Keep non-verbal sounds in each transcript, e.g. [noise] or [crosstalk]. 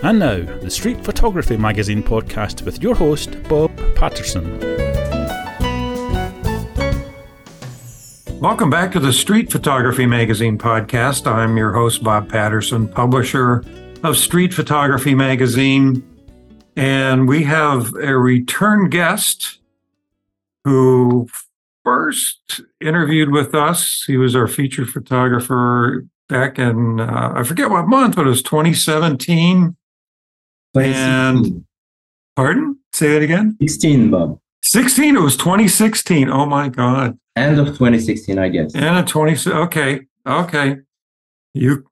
And now, the Street Photography Magazine podcast with your host, Bob Patterson. Welcome back to the Street Photography Magazine podcast. I'm your host, Bob Patterson, publisher of Street Photography Magazine. And we have a return guest who first interviewed with us. He was our featured photographer back in, uh, I forget what month, but it was 2017. And pardon? Say that again? 16, Bob. 16. It was 2016. Oh my God. End of 2016, I guess. End of 20. Okay. Okay. You,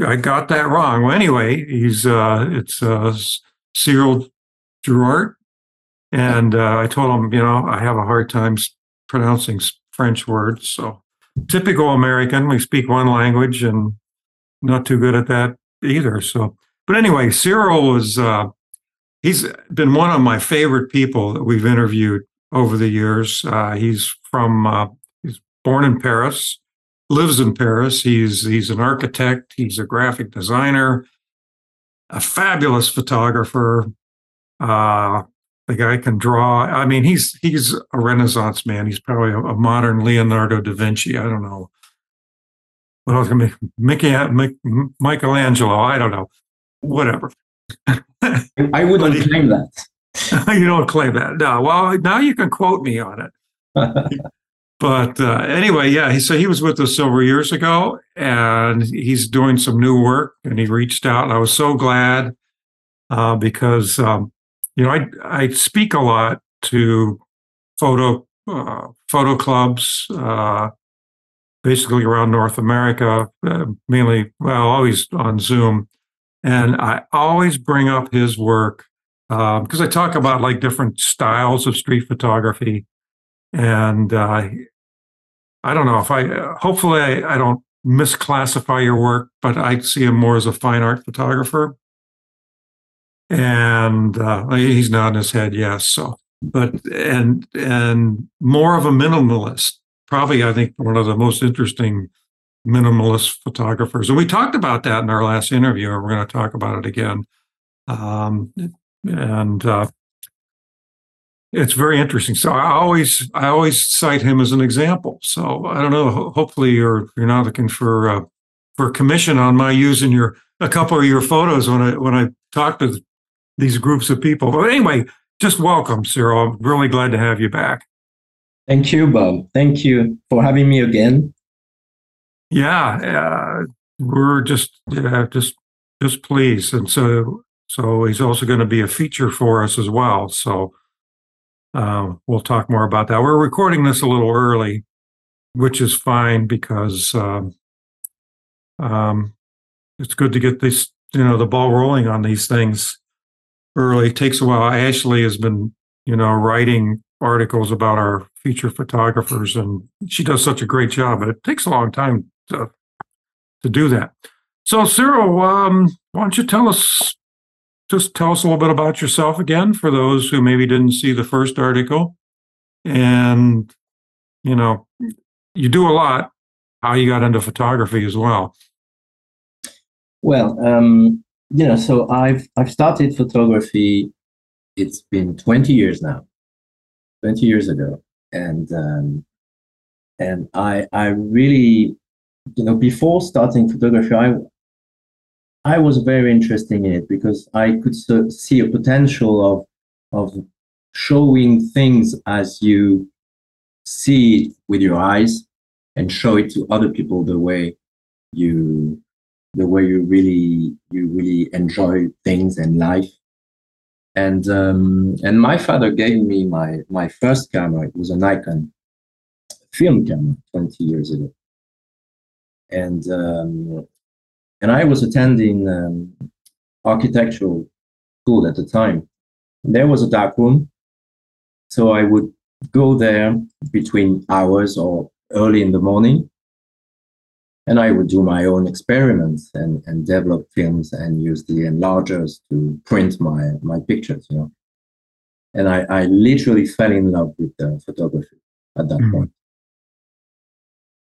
I got that wrong. Well, anyway, he's, uh, it's, uh, Cyrille Druart. And, uh, I told him, you know, I have a hard time pronouncing French words. So typical American, we speak one language and not too good at that either. So, but anyway, Cyrille was, uh, he's been one of my favorite people that we've interviewed over the years. Uh, he's from, uh, he's born in Paris, lives in Paris. He's, he's an architect. He's a graphic designer, a fabulous photographer. Uh, the guy can draw. I mean, he's he's a Renaissance man. He's probably a, a modern Leonardo da Vinci. I don't know. What else Mickey, Michelangelo? I don't know. Whatever. I wouldn't claim that. [laughs] you don't claim that. No. Well, now you can quote me on it. [laughs] but uh, anyway, yeah. He, so he was with us several years ago, and he's doing some new work. And he reached out, and I was so glad uh, because. Um, you know, I I speak a lot to photo uh, photo clubs, uh, basically around North America, uh, mainly well, always on Zoom, and I always bring up his work because um, I talk about like different styles of street photography, and uh, I don't know if I hopefully I, I don't misclassify your work, but I see him more as a fine art photographer. And uh, he's nodding his head yes so but and and more of a minimalist probably i think one of the most interesting minimalist photographers and we talked about that in our last interview and we're going to talk about it again um, and uh, it's very interesting so i always i always cite him as an example so i don't know hopefully you're you're not looking for uh, for commission on my using your a couple of your photos when i when i talk to these groups of people. But anyway, just welcome, Cyrille. I'm really glad to have you back. Thank you, Bob. Thank you for having me again. Yeah, uh, we're just yeah, just just pleased, and so so he's also going to be a feature for us as well. So uh, we'll talk more about that. We're recording this a little early, which is fine because um, um, it's good to get this you know the ball rolling on these things early. It takes a while. Ashley has been, you know, writing articles about our feature photographers, and she does such a great job. But it takes a long time to to do that. So, Cyrille, um, why don't you tell us, just tell us a little bit about yourself again for those who maybe didn't see the first article, and you know, you do a lot. How you got into photography as well? Well, um, you know, so I've I've started photography. It's been 20 years now, 20 years ago, and um, and I I really, you know, before starting photography, I I was very interested in it because I could see a potential of of showing things as you see it with your eyes and show it to other people the way you the way you really you really enjoy things and life. And um, and my father gave me my my first camera. It was a Nikon film camera 20 years ago. And um, and I was attending um, architectural school at the time. And there was a dark room, so I would go there between hours or early in the morning and I would do my own experiments and, and develop films and use the enlargers to print my, my pictures, you know. And I, I literally fell in love with uh, photography at that mm. point.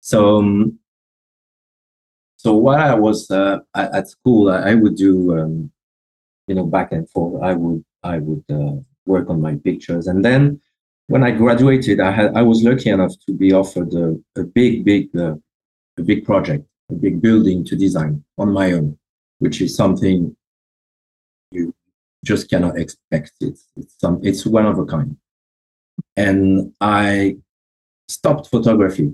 So, um, so while I was uh, at, school, I, I would do um, you know, back and forth. I would I would uh, work on my pictures, and then when I graduated, I had I was lucky enough to be offered a, a big big uh, a big project, a big building to design on my own, which is something you just cannot expect. It's it's some it's one of a kind, and I stopped photography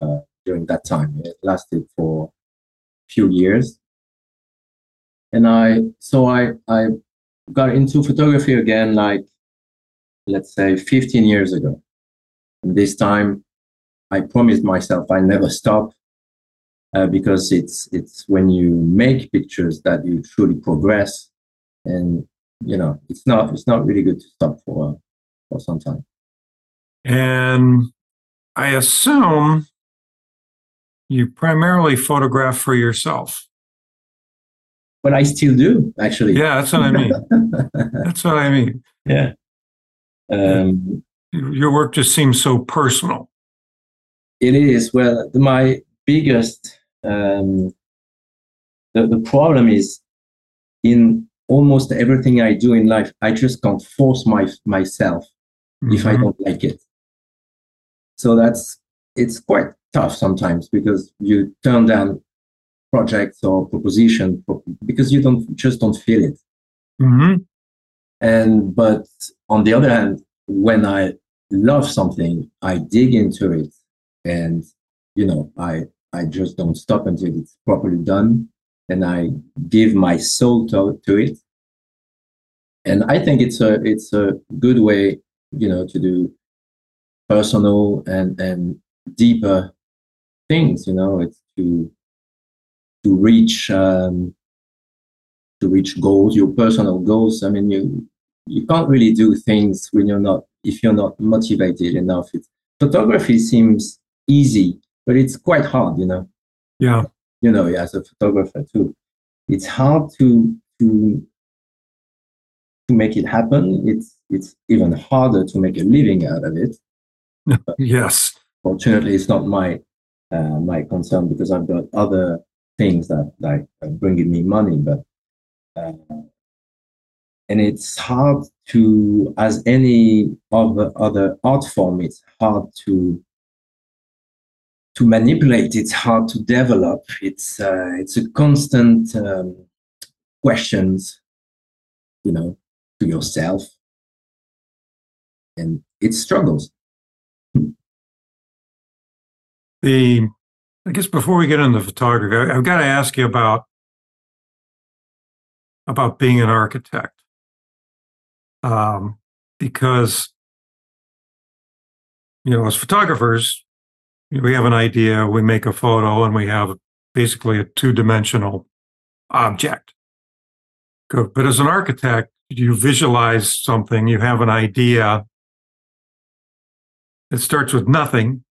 uh, during that time. It lasted for a few years, and I so I I got into photography again, like let's say 15 years ago. And this time, I promised myself I never stop uh, because it's it's when you make pictures that you truly progress, and you know it's not it's not really good to stop for for some time. And I assume you primarily photograph for yourself. But I still do, actually. Yeah, that's what I mean. [laughs] that's what I mean. Yeah. Um, Your work just seems so personal. it is. Well, my biggest um, the, the problem is in almost everything I do in life, I just can't force my myself if I Mhm. don't like it. So that's it's quite tough sometimes because you turn down projects or proposition because you don't just don't feel it. Mhm. And but on the other hand, when I love something, I dig into it, and you know, I I just don't stop until it's properly done, and I give my soul to, to it. And I think it's a it's a good way, you know, to do personal and and deeper things. You know, it's to to reach um, to reach goals, your personal goals. I mean, you you can't really do things when you're not if you're not motivated enough. It's, photography seems easy, but it's quite hard. You know, Yeah. you know, as a photographer too, it's hard to to to make it happen. It's it's even harder to make a living out of it. [laughs] Yes. Fortunately, it's not my uh, my concern because I've got other things that like are bringing me money, but uh, and it's hard to, as any other other art form, it's hard to to manipulate. It's hard to develop. It's uh, it's a constant um, questions, you know, to yourself, and it struggles. The I guess before we get into photography, I've got to ask you about about being an architect, um, because you know, as photographers, we have an idea, we make a photo, and we have basically a two-dimensional object. Good. But as an architect, you visualize something, you have an idea. It starts with nothing,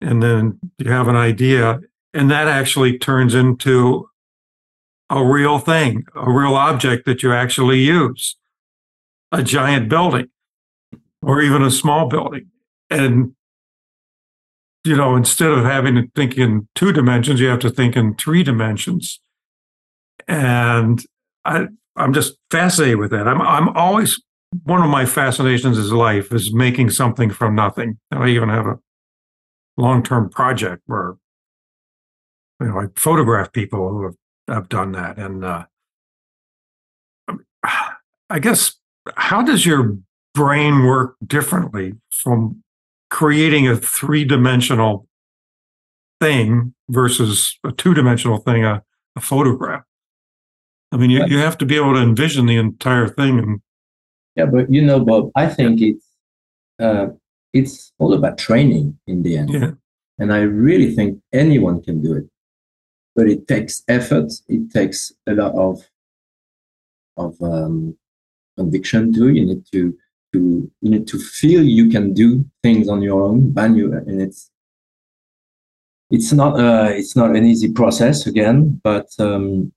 and then you have an idea, and that actually turns into a real thing, a real object that you actually use, a giant building, or even a small building. And you know, instead of having to think in two dimensions, you have to think in three dimensions. And I, I'm just fascinated with that. I'm, I'm always one of my fascinations is life is making something from nothing. And I even have a long-term project where you know I photograph people who have, have done that. And uh, I guess how does your brain work differently from creating a three-dimensional thing versus a two-dimensional thing, a, a photograph? I mean, you, you have to be able to envision the entire thing and Yeah, but you know, Bob, I think it's uh, it's all about training in the end, yeah, and I really think anyone can do it. But it takes effort. It takes a lot of of um, conviction too. You need to to you need to feel you can do things on your own, and you and it's it's not uh, it's not an easy process again, but um,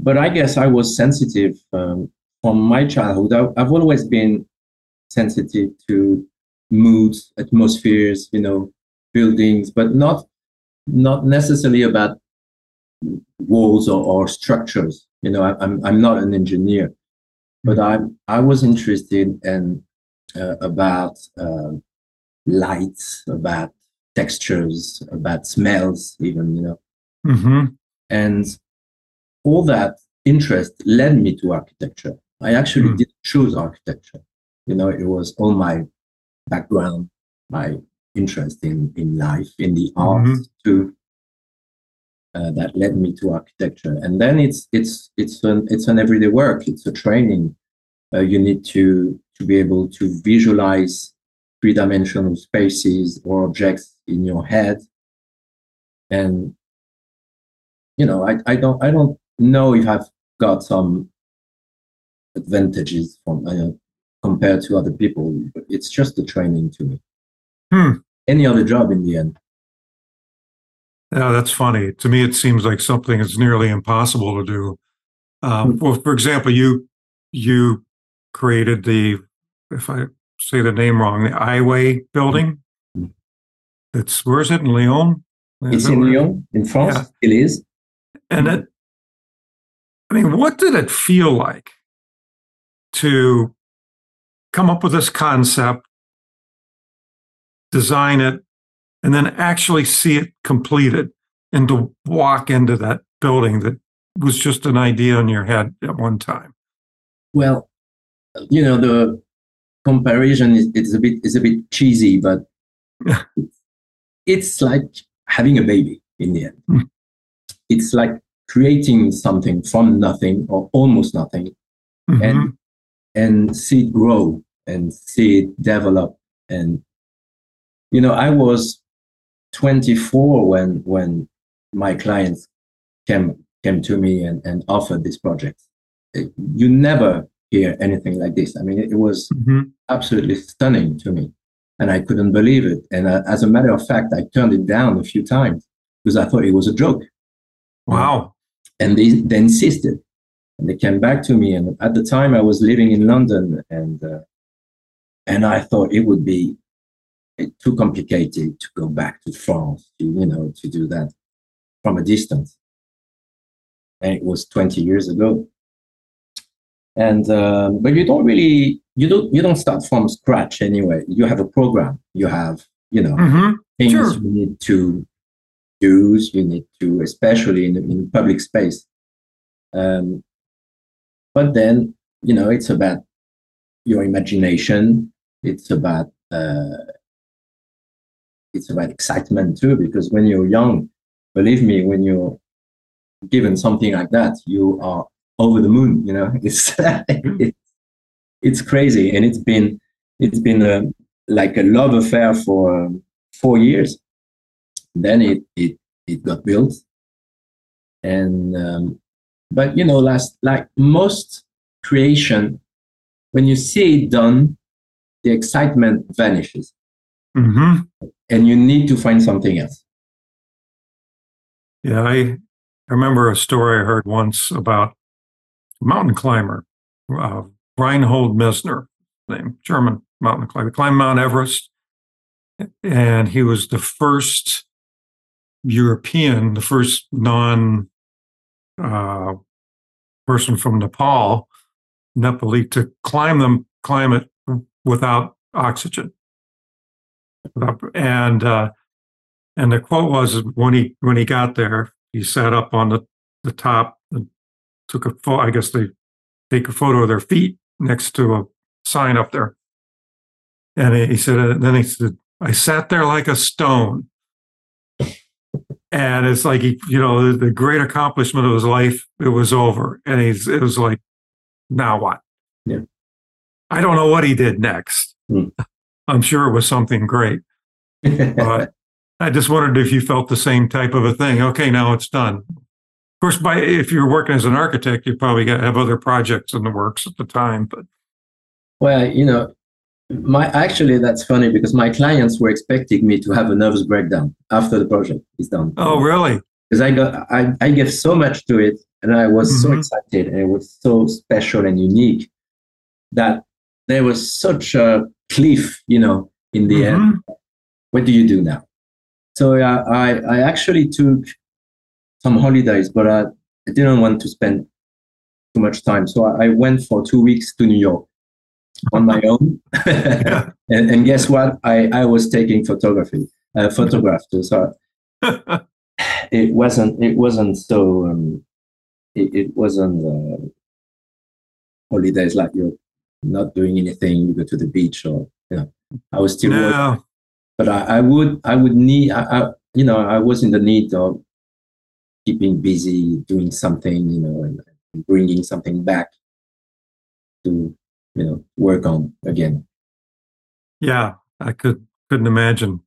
but I guess I was sensitive um, from my childhood. I, I've always been sensitive to moods, atmospheres, you know, buildings, but not not necessarily about walls or, or structures. You know, I, I'm I'm not an engineer, but I I was interested in uh, about uh, lights, about textures, about smells, even you know, hmm and all that interest led me to architecture. I actually Hmm. didn't choose architecture. You know, it was all my background, my interest in in life, in the arts Mhm. too. Uh, that led me to architecture, and then it's it's it's an it's an everyday work. It's a training. Uh, you need to to be able to visualize three dimensional spaces or objects in your head, and you know, I, I don't I don't know if I've got some advantages from uh, compared to other people. It's just a training to me. Hmm. Any other job in the end. Yeah, that's funny. To me, it seems like something that's nearly impossible to do. Um, Hmm. well, for example, you you created the, if I say the name wrong, the Iway building. Hmm. It's where is it in Lyon? Is It's it in where- Lyon, in France. Yeah. It is. And it, I mean, what did it feel like to come up with this concept, design it, and then actually see it completed and to walk into that building that was just an idea in your head at one time? Well, you know, the comparison is it's a bit is a bit cheesy, but it's like having a baby in the end. Hmm. It's like creating something from nothing or almost nothing Mhm. and and see it grow and see it develop. And you know i was 24 when when my clients came came to me and, and offered this project. It- you never hear anything like this. I mean it, it was Mhm. absolutely stunning to me and i couldn't believe it. And uh, as a matter of fact i turned it down a few times because i thought it was a joke. Wow. and they, they insisted and they came back to me and at the time i was living in london and uh, and i thought it would be uh, too complicated to go back to france to you know to do that from a distance. And it was 20 years ago. And um, but you don't really you don't you don't start from scratch anyway. You have a program. You have you know hmm things Sure. you need to use, you need to, especially in, in public space. Um, but then, you know, it's about your imagination. It's about uh, it's about excitement too, because when you're young, believe me, when you're given something like that, you are over the moon. You know, [laughs] it's it's, it's crazy, and it's been it's been a, like a love affair for um, four years. Then it it it got built, and um, but you know, last like most creation, when you see it done, the excitement vanishes, hmm and you need to find something else. Yeah, I, I remember a story I heard once about a mountain climber, uh, Reinhold Messner, name German mountain climber, climbed Mount Everest, and he was the first European, the first non uh, person from Nepal, Nepali, to climb them, climb it without oxygen. And uh, and the quote was when he when he got there, he sat up on the, the top and took a photo. I guess they take a photo of their feet next to a sign up there. And he, he said, uh, then he said, I sat there like a stone. And it's like he, you know, the, the great accomplishment of his life, it was over. And he's it was like, now what? Yeah. I don't know what he did next. Hmm. [laughs] I'm sure it was something great. But [laughs] I just wondered if you felt the same type of a thing. Okay, now it's done. Of course, by if you're working as an architect, you probably got have other projects in the works at the time. But Well, you know, my actually that's funny because my clients were expecting me to have a nervous breakdown after the project is done. oh, really? because I got I, I gave so much to it and I was so Mhm. excited and it was so special and unique that there was such a cliff, you know, in the end. Mhm. What do you do now? So I, I, I actually took some holidays, but I, I didn't want to spend too much time. So I, I went for two weeks to New York on my own. Yeah. [laughs] and, and guess what? I, I was taking photography, uh, photographed. So [laughs] it wasn't it wasn't so um, it, it wasn't uh, holidays like you're not doing anything. You go to the beach or you know. I was still working but I, I would I would need I, I you know I was in the need of keeping busy doing something you know and, and bringing something back to you know work on again Yeah, I could couldn't imagine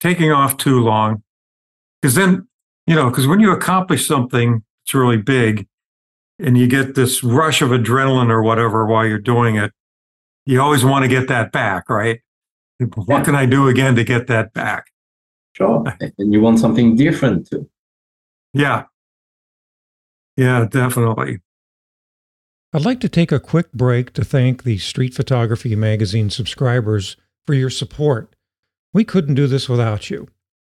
taking off too long. Because then, you know, because when you accomplish something it's really big and you get this rush of adrenaline or whatever while you're doing it, you always want to get that back, right? What Yeah. can I do again to get that back? sure [laughs] and you want something different too Yeah. Yeah, definitely. I'd like to take a quick break to thank the Street Photography Magazine subscribers for your support. We couldn't do this without you.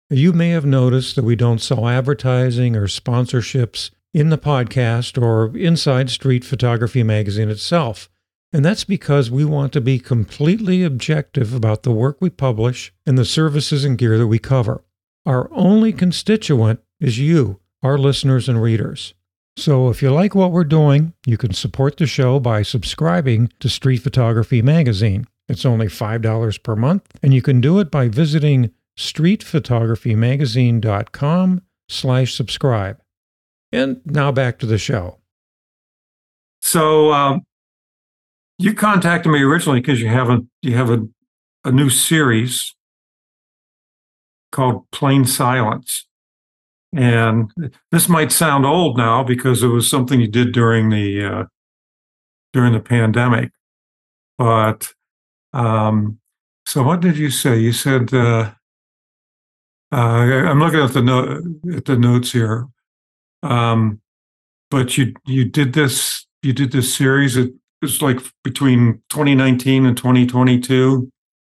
You may have noticed that we don't sell advertising or sponsorships in the podcast or inside Street Photography Magazine itself. And that's because we want to be completely objective about the work we publish and the services and gear that we cover. Our only constituent is you, our listeners and readers. So if you like what we're doing, you can support the show by subscribing to Street Photography Magazine. It's only $5 per month, and you can do it by visiting streetphotographymagazine.com slash subscribe. And now back to the show. So um, you contacted me originally because you have a you have a, a new series called Plein Silence. And this might sound old now because it was something you did during the uh, during the pandemic. But um, so what did you say? You said uh, uh, I'm looking at the note at the notes here. Um, but you you did this you did this series. It was like between 2019 and 2022.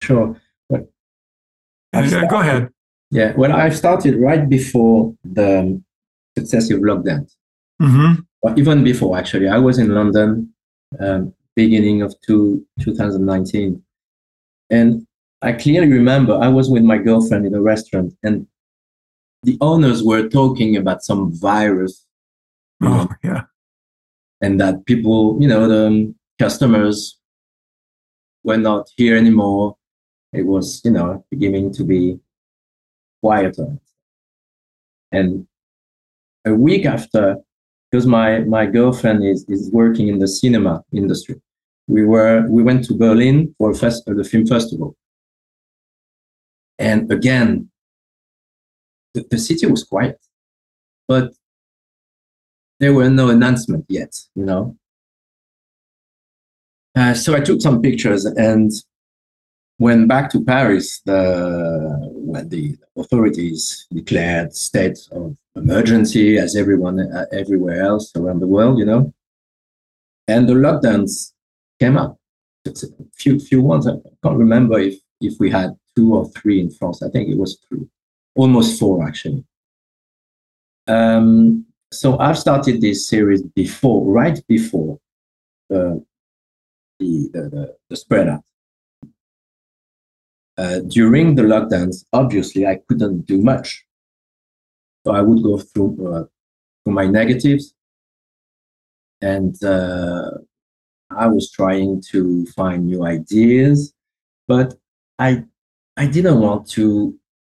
sure but uh, go ahead. Yeah well i started right before the successive lockdowns. Hmm or even before actually. I was in london um, beginning of two, 2019 and i clearly remember i was with my girlfriend in a restaurant and the owners were talking about some virus. Know, Oh yeah. and that people you know the customers were not here anymore. It was you know beginning to be quieter. And a week after because my my girlfriend is is working in the cinema industry we were we went to berlin for fest, the film festival. And again the, the city was quiet but there were no announcement yet you know? Uh, so i took some pictures and went back to paris the when the authorities declared state of emergency as everyone uh, everywhere else around the world you know? And the lockdowns came up. It's a few few ones. I can't remember if if we had two or three in france. I think it was three almost four actually. Um, so i've started this series before right before the the the, the, the spread out uh, during the lockdowns, obviously, I couldn't do much. So I would go through, uh, through my negatives. And uh, I was trying to find new ideas, but I, I didn't want to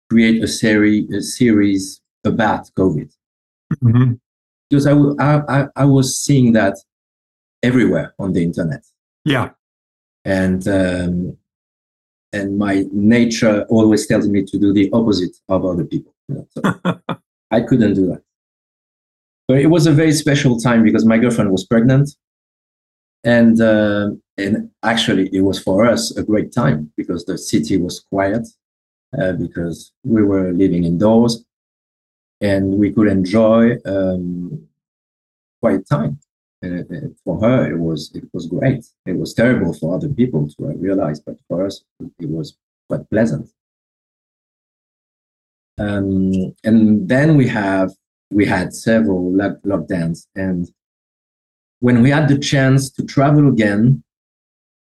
create a, seri- a series about COVID hmm because I, w- I, I, I was seeing that everywhere on the internet. Yeah. and um, and my nature always tells me to do the opposite of other people. so [laughs] I couldn't do that. But it was a very special time because my girlfriend was pregnant, and uh, and actually it was for us a great time because the city was quiet uh, because we were living indoors, and we could enjoy um, quiet time. It- it- for her, it was it was great. It was terrible for other people to uh, realize, but for us, it was quite pleasant. Um, and then we have we had several lock- lockdowns, and when we had the chance to travel again,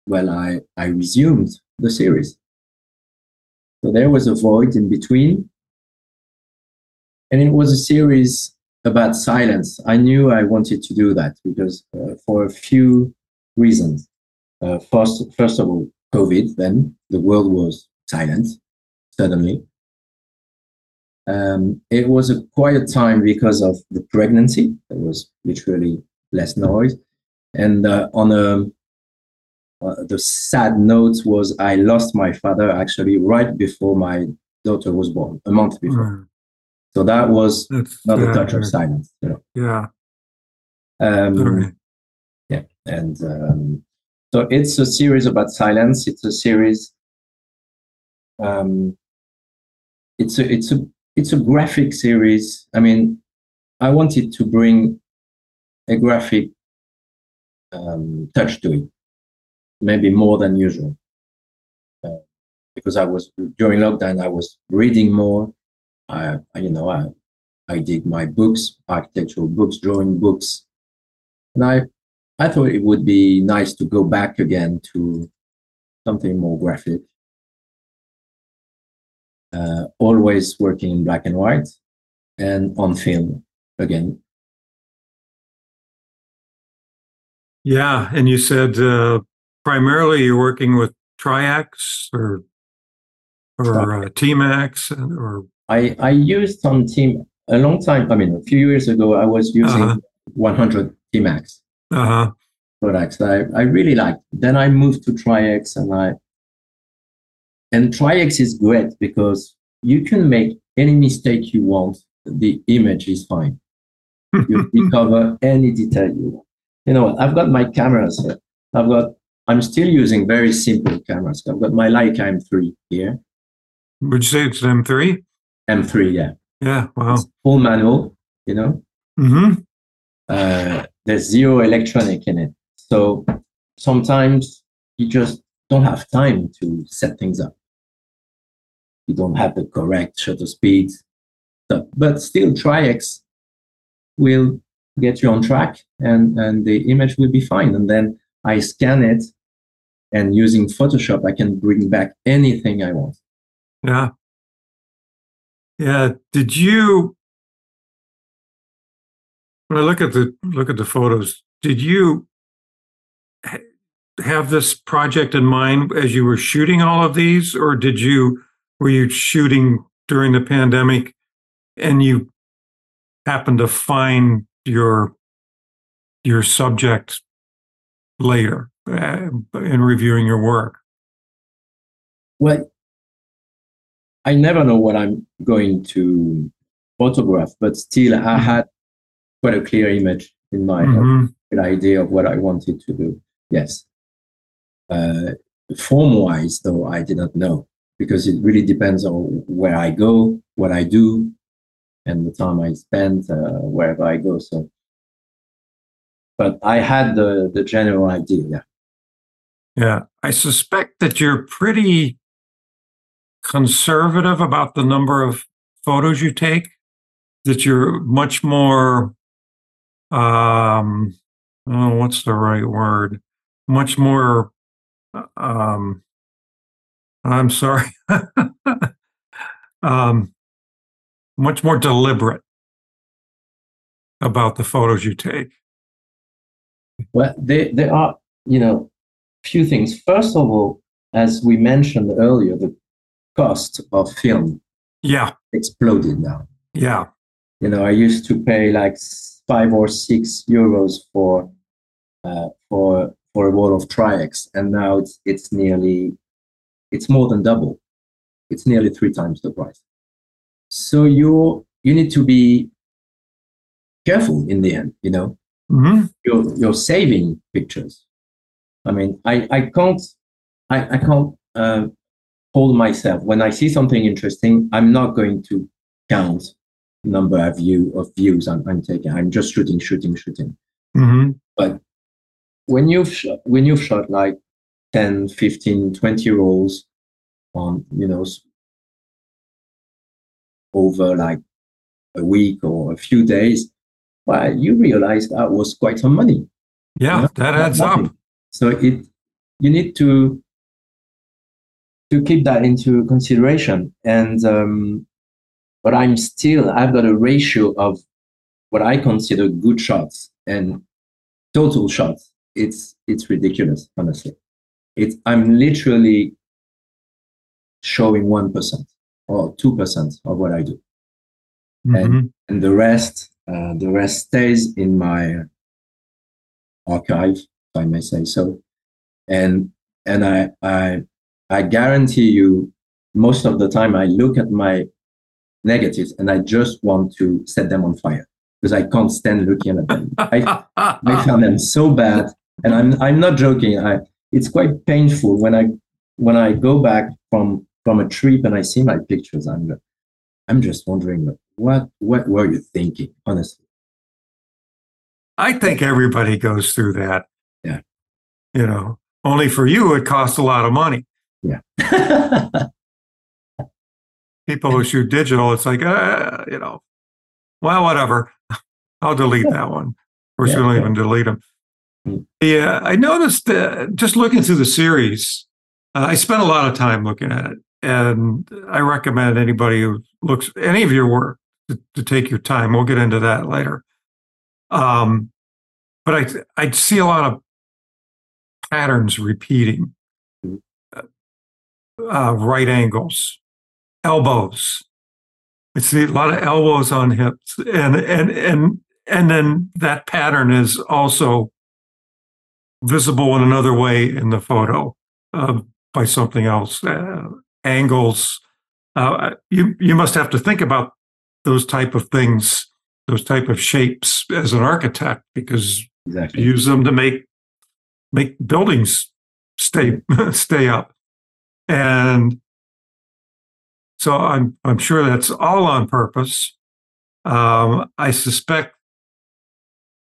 well, I, I resumed the series. So there was a void in between. And it was a series about silence. I knew I wanted to do that because uh, for a few reasons. Uh, first, first of all, COVID, then the world was silent suddenly. Um, it was a quiet time because of the pregnancy. There was literally less noise. And uh, on a uh, the sad note was I lost my father actually right before my daughter was born, a month before. Mm. So that was That's another touch of silence. You know? Yeah. Um, Yeah, and um, so it's a series about silence. It's a series. Um, it's a it's a it's a graphic series. I mean, I wanted to bring a graphic um, touch to it, maybe more than usual. Uh, because I was during lockdown, I was reading more. I, you know, I, I did my books, architectural books, drawing books, and I, I thought it would be nice to go back again to something more graphic. Uh, always working in black and white and on film again. Yeah, and you said uh, primarily you're working with Tri-X or or uh, T-Max or I I used some team a long time. I mean, a few years ago, I was using uh-huh. 100 T-Max uh-huh. products. I I really liked. Then I moved to Tri-X, and I and Tri-X is great because you can make any mistake you want. The image is fine. [laughs] you recover any detail you want you know, I've got my cameras here. I've got, I'm still using very simple cameras. I've got my Leica M3 here. Would you say it's an M3? M3, yeah. Yeah, wow. It's full manual, you know. Mm-hmm. Uh, there's zero electronic in it. So sometimes you just don't have time to set things up. You don't have the correct shutter speed. But still, Tri-X will get you on track and, and the image will be fine. And then I scan it and using Photoshop, I can bring back anything I want. Yeah. Yeah. Did you, when I look at the, look at the photos, did you have this project in mind as you were shooting all of these or did you, were you shooting during the pandemic and you happened to find your your subject later uh, in reviewing your work? Well, I never know what I'm going to photograph, but still, I had quite a clear image in my mm-hmm. an idea of what I wanted to do. Yes. Uh, form wise, though, I did not know because it really depends on where I go, what I do, and the time I spend uh, wherever I go. So, but I had the the general idea. Yeah. Yeah, I suspect that you're pretty conservative about the number of photos you take. That you're much more, um, oh, what's the right word? Much more, um, I'm sorry. [laughs] um, much more deliberate about the photos you take? Well, there, there are, you know, few things. First of all, as we mentioned earlier, the cost of film yeah exploded now. Yeah. You know, I used to pay like five or six euros for uh, for for a roll of Tri-X, and now it's it's nearly it's more than double. It's nearly three times the price. So you you need to be careful in the end. You know, mm-hmm. you're you're saving pictures. I mean, I I can't I I can't uh, hold myself when I see something interesting. I'm not going to count number of view of views I'm, I'm taking. I'm just shooting, shooting, shooting. Mm-hmm. But when you've shot, when you've shot like 10, 15, 20 rolls on, you know, over like a week or a few days, well, you realize that was quite some money. Yeah, No, that adds nothing. up. So it you need to to keep that into consideration. And um, but I'm still I've got a ratio of what I consider good shots and total shots. It's it's ridiculous, honestly. It's I'm literally showing one percent or two percent of what I do Mhm. and the rest uh, the rest stays in my archive if i may say so and and i i i guarantee you most of the time i look at my negatives and i just want to set them on fire because i can't stand looking at them [laughs] i found them so bad, and I'm I'm not joking. I it's quite painful when I when I go back from from a trip and I see my pictures. I'm I'm just wondering what what were you thinking, honestly? I think everybody goes through that. Yeah. You know, only for you, it costs a lot of money. Yeah. [laughs] People who shoot digital, it's like, uh, you know, well, whatever. [laughs] I'll delete that one. Of course, Yeah, we don't yeah. even delete them. Mm. Yeah, I noticed uh, just looking through the series, uh, I spent a lot of time looking at it. And I recommend anybody who looks any of your work to, to take your time. We'll get into that later. Um, but I I see a lot of patterns repeating. Uh, right angles, elbows. I see a lot of elbows on hips, and and and and then that pattern is also visible in another way in the photo uh, by something else. Uh, angles. Uh, you you must have to think about those type of things, those type of shapes as an architect, because exactly. you use them to make make buildings stay [laughs] stay up and so i'm i'm sure that's all on purpose. Um i suspect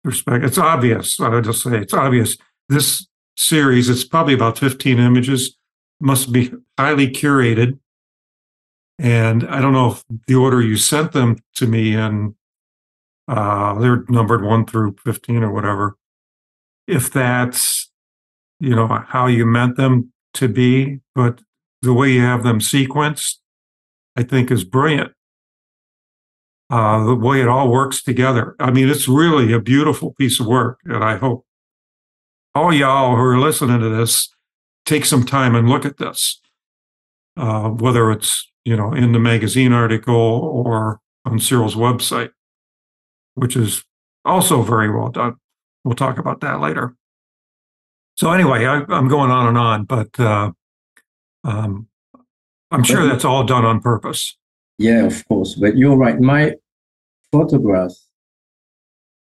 respect it's obvious i would just say it's obvious. This series it's probably about 15 images must be highly curated. And i don't know if the order you sent them to me in uh they're numbered 1 through 15 or whatever. If that's you know how you meant them to be but the way you have them sequenced i think is brilliant. Uh, the way it all works together. I mean it's really a beautiful piece of work and i hope all y'all who are listening to this take some time and look at this. Uh, whether it's you know in the magazine article or on cyrille's website which is also very well done. We'll talk about that later. So anyway, I, I'm going on and on, but uh, um, I'm sure that's all done on purpose. Yeah, of course. But you're right. My photographs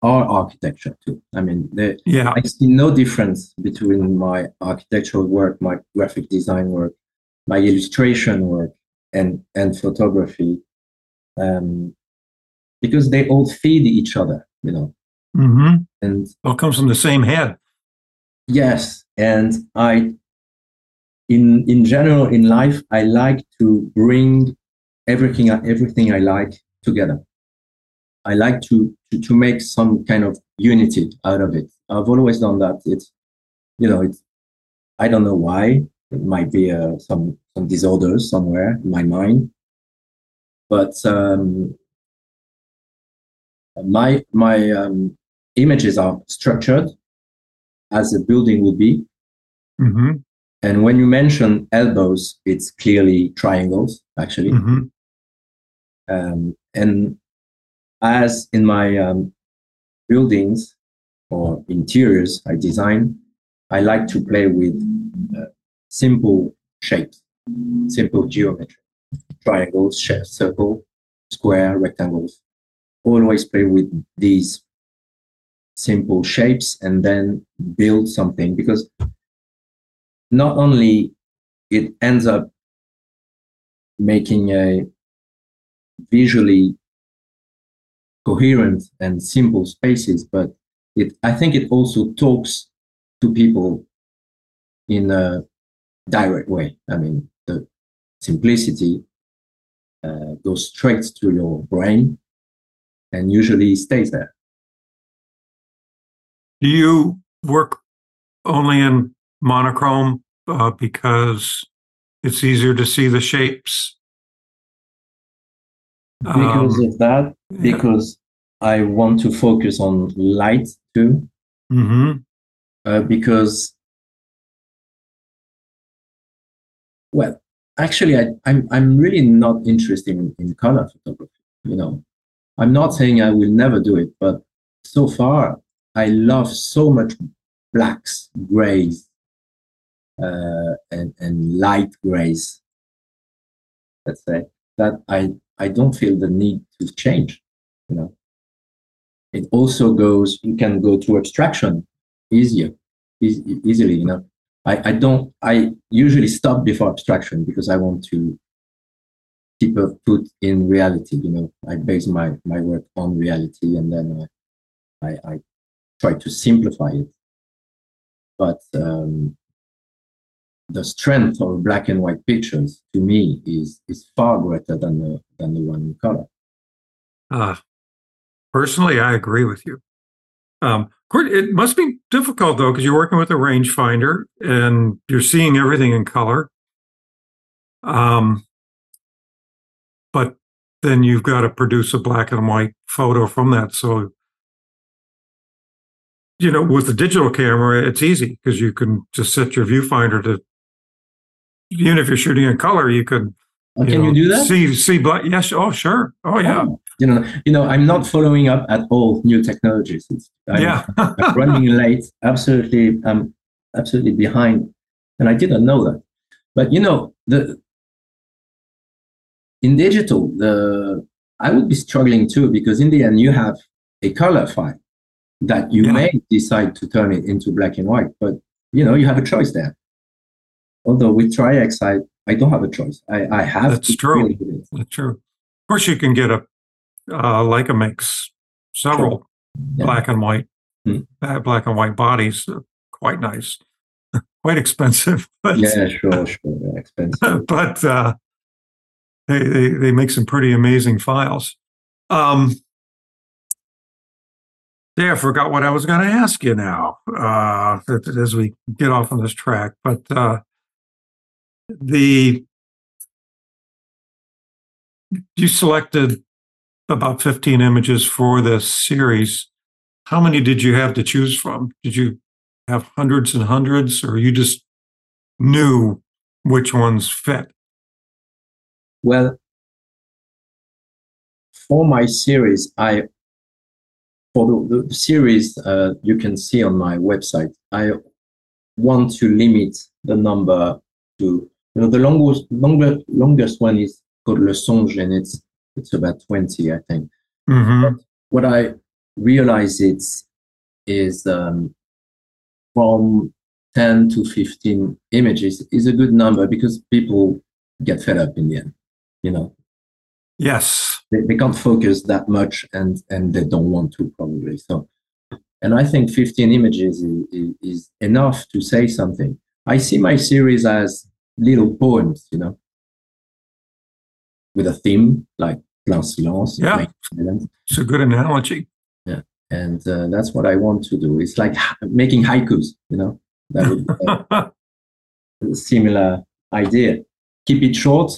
are architecture too. I mean, they, Yeah, I see no difference between my architectural work, my graphic design work, my illustration work, and and photography, um, because they all feed each other. You know, hmm and all comes from the same head. Yes, and I, in in general in life, I like to bring everything everything I like together. I like to to to make some kind of unity out of it. I've always done that. It's you know it's I don't know why. It might be uh, some some disorders somewhere in my mind, but um, my my um, images are structured as a building would be. hmm And when you mention elbows, it's clearly triangles, actually. hmm Um, and as in my um, buildings or interiors I design, I like to play with uh, simple shapes, simple geometry, triangles, sh- circle, square, rectangles. Always play with these simple shapes and then build something because not only it ends up making a visually coherent and simple spaces, but it I think it also talks to people in a direct way. I mean, the simplicity uh, goes straight to your brain and usually stays there. Do you work only in monochrome uh, because it's easier to see the shapes? Because Um, of that, yeah. because I want to focus on light too, Mhm. uh, because well, actually, I, I'm I'm really not interested in, in color photography. You know, I'm not saying I will never do it, but so far I love so much blacks, grays, uh, and and light grays. Let's say that I I don't feel the need to change. You know, it also goes. You can go to abstraction easier, eas- easily. You know, I I don't. I usually stop before abstraction because I want to keep a foot in reality. You know, I base my my work on reality, and then I I, I try to simplify it. But um, the strength of black and white pictures to me is is far greater than the than the one in color. Uh, personally, I agree with you. Um, it must be difficult though, because you're working with a rangefinder and you're seeing everything in color. Um, but then you've got to produce a black and white photo from that. So, you know, with the digital camera, it's easy because you can just set your viewfinder to, even if you're shooting in color, you could. Oh, can know, you do that? See, see black. Yes. Oh, sure. Oh, yeah. Oh, you know, you know, I'm not following up at all new technologies. It's, I'm, yeah. [laughs] I'm running late. Absolutely, I'm absolutely behind, and I didn't know that. But you know, the in digital, the I would be struggling too because in the end, you have a color file that you Yeah. may decide to turn it into black and white, but you know, you have a choice there. Although with Tri-X, I, I don't have a choice. I, I have That's to true. That's true. Of course, you can get a uh, Leica makes several Yeah. black and white, Hmm. uh, black and white bodies. uh, Quite nice, [laughs] quite expensive, [laughs] but Yeah, sure, sure. Yeah, expensive. [laughs] but uh, they, they they make some pretty amazing files. Um, yeah, I forgot what I was going to ask you now. Uh, as we get off on this track, but uh, the you selected about 15 images for this series. How many did you have to choose from? Did you have hundreds and hundreds, or you just knew which ones fit? Well, for my series, I for the, the series uh, you can see on my website, I want to limit the number to you know the longest longer, longest one is called Le Songe, and it's it's about twenty, I think. Mm-hmm. What I realize it's is um, from ten to fifteen images is a good number because people get fed up in the end, you know Yes. they, they can't focus that much and and they don't want to probably so and i think 15 images is, is, is enough to say something i see my series as little poems you know with a theme like silence Yeah. silence. It's a good analogy. Yeah. And uh, that's what i want to do it's like making haikus you know that would a [laughs] similar idea keep it short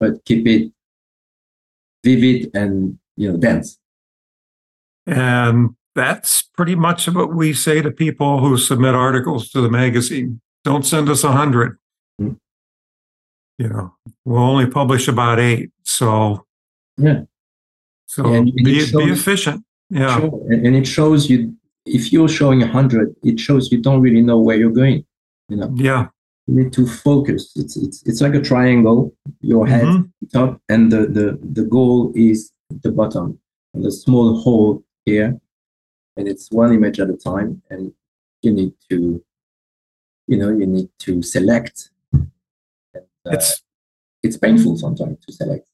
but keep it vivid and you know dense and that's pretty much what we say to people who submit articles to the magazine. Don't send us a hundred. You know, we'll only publish about eight. So Yeah. So Yeah, be it be efficient. Yeah. Sure. And, and it shows you if you're showing a hundred, it shows you don't really know where you're going. You know, Yeah. you need to focus. It's it's it's like a triangle. Your head Mhm. top, and the the the goal is the bottom, and the small hole here, and it's one image at a time. And you need to, you know, you need to select. Uh, It's it's painful sometimes to select.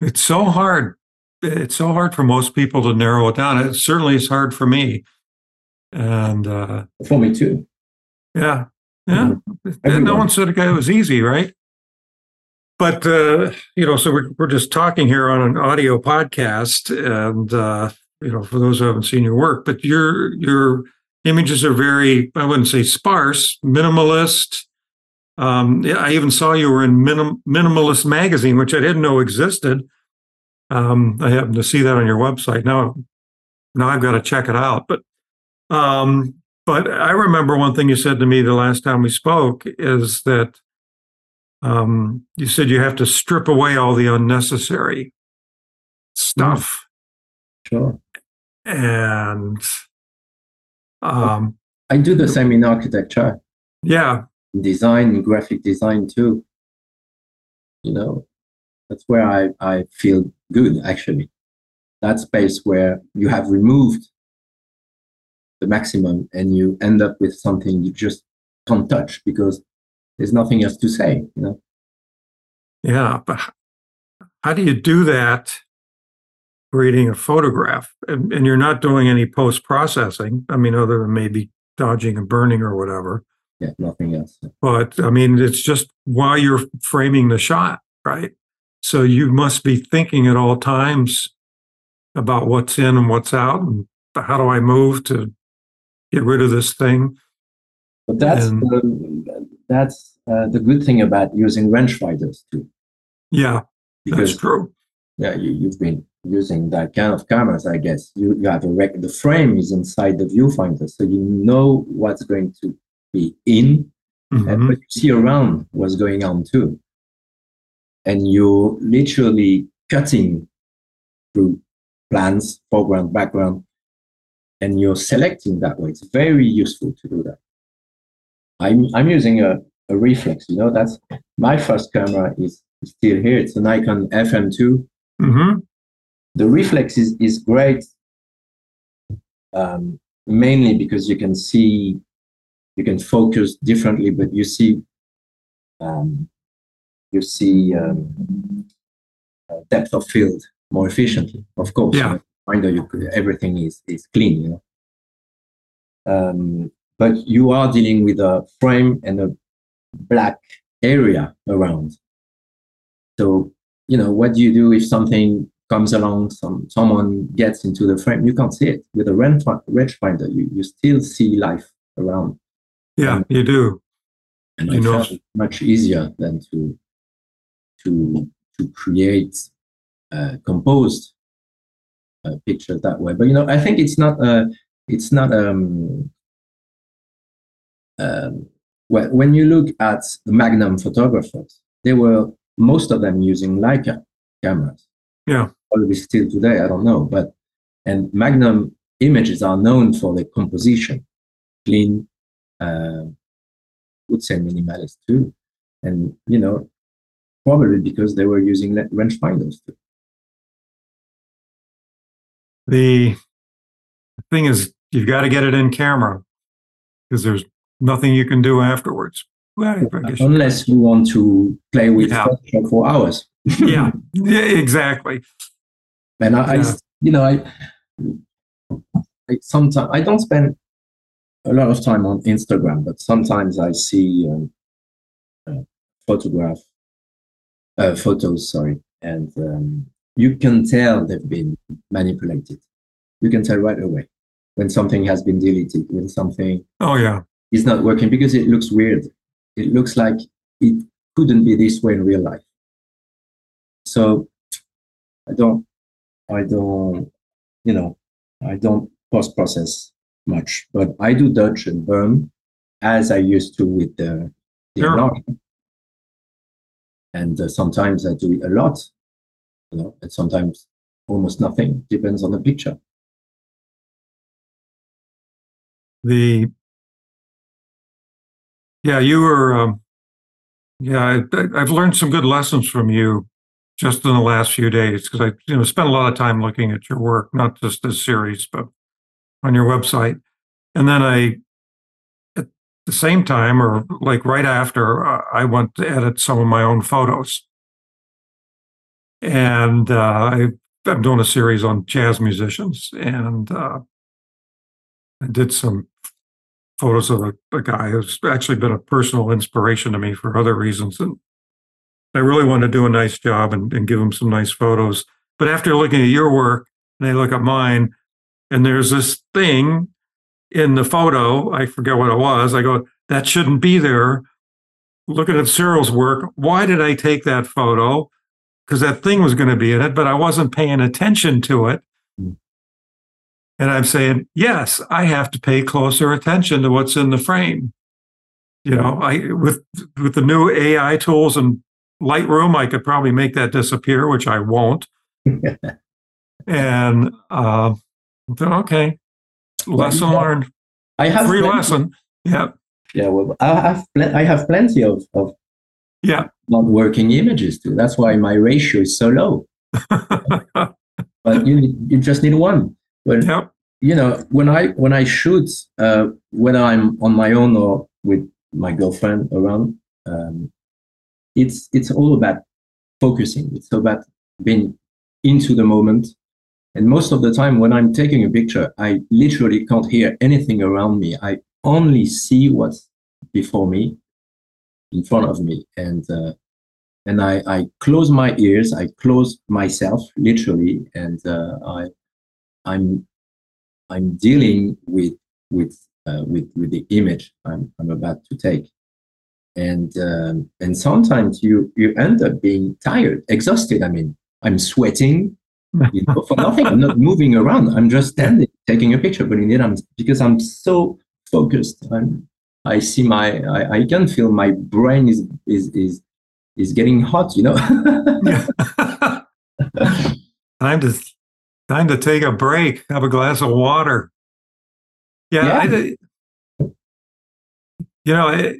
it's so hard. It's so hard for most people to narrow it down. It certainly is hard for me. And uh For me too. Yeah. Yeah. Mm-hmm. Everyone. No one said it was easy, right? But uh, you know, so we're we're just talking here on an audio podcast, and uh, you know, for those who haven't seen your work, but you're you're images are very, I wouldn't say sparse, minimalist. Um, yeah, I even saw you were in Minim- Minimalist magazine, which I didn't know existed. Um, I happened to see that on your website. Now, now I've got to check it out. But, um, but I remember one thing you said to me the last time we spoke is that um, you said you have to strip away all the unnecessary stuff. Sure. And um, I do the same in architecture, yeah, design, in graphic design too. You know, that's where I, I feel good actually. That space where you have removed the maximum and you end up with something you just can't touch because there's nothing else to say, you know. yeah. But how do you do that creating a photograph? And, and you're not doing any post processing. I mean, other than maybe dodging and burning or whatever. Yeah, nothing else. But I mean, it's just while you're framing the shot, right? So you must be thinking at all times about what's in and what's out and how do I move to get rid of this thing? But that's And- the, that's uh, the good thing about using rangefinders too, Yeah, that's true. yeah, you, you've been using that kind of cameras, I guess. You you have a rec- the frame is inside the viewfinder, so you know what's going to be in, and Mhm. but you see around what's going on too. And you're literally cutting through plans, foreground, background, and you're selecting that way. It's very useful to do that. I'm I'm using a, a reflex, you know, that's my first camera is still here. It's a Nikon FM2. Mhm. The reflex is, is great um, mainly because you can see you can focus differently, but you see um, you see um, depth of field more efficiently. Of course, Yeah. Finder, you everything is is clean, you know. Um, but you are dealing with a frame and a black area around. So you know what do you do if something comes along, some someone gets into the frame, you can't see it. With a range finder, you, you still see life around. Yeah, you do. And You know- much easier than to to to create uh, composed uh, pictures that way. But you know, I think it's not uh, it's not um, um, well, when you look at the Magnum photographers, they were most of them using Leica cameras. Yeah. Probably still today, I don't know. But and Magnum images are known for their composition, clean, uh, would say minimalist too. And you know, probably because they were using le- rangefinders too. The thing is, you've got to get it in camera because there's nothing you can do afterwards. Well, I Unless you want to play with Yeah. For hours. yeah, [laughs] yeah, exactly. And I, I Yeah. s- you know, I, I sometimes I don't spend a lot of time on Instagram, but sometimes I see um, uh, photograph, uh, photos, sorry, and um, you can tell they've been manipulated. You can tell right away when something has been deleted, when something Oh yeah, is not working because it looks weird. It looks like it couldn't be this way in real life. So I don't, I don't, you know, I don't post process much, but I do dodge and burn as I used to with the, the Sure. And uh, sometimes I do it a lot, you know, and sometimes almost nothing. Depends on the picture. the yeah, you were. Um, yeah, I, I- I've learned some good lessons from you just in the last few days because I, you know, spent a lot of time looking at your work, not just this series, but on your website. And then I, at the same time, or like right after, uh, I went to edit some of my own photos. And uh, I, I'm doing a series on jazz musicians, and uh, I did some photos of a, a guy who's actually been a personal inspiration to me for other reasons. And I really want to do a nice job and, and give him some nice photos. But after looking at your work and I look at mine, and there's this thing in the photo, I forget what it was. I go, that shouldn't be there. Looking at Cyrille's work, why did I take that photo? Because that thing was going to be in it, but I wasn't paying attention to it. Mm. And I'm saying, yes, I have to pay closer attention to what's in the frame. You know, I with with the new AI tools and Lightroom, I could probably make that disappear, which I won't. [laughs] and uh, okay, lesson yeah. learned. I have Free plenty- lesson. Yeah, Yeah, well, I have pl- I have plenty of, of yeah. not working images too. That's why my ratio is so low. [laughs] But you need, you just need one. But yep. you know, when I when I shoot, uh, whether I'm on my own or with my girlfriend around, um, it's it's all about focusing. It's about being into the moment. And most of the time, when I'm taking a picture, I literally can't hear anything around me. I only see what's before me, in front of me, and uh, and I, I close my ears. I close myself literally, and uh, I I'm I'm dealing with with uh, with with the image I'm I'm about to take, and um, and sometimes you you end up being tired, exhausted. I mean, I'm sweating, you know, for nothing. I'm not moving around. I'm just standing, taking a picture. But in it, I'm because I'm so focused. I'm I see my I, I can feel my brain is is is is getting hot. You know. [laughs] time to time to take a break. Have a glass of water. Yeah, Yeah. I, you know, it,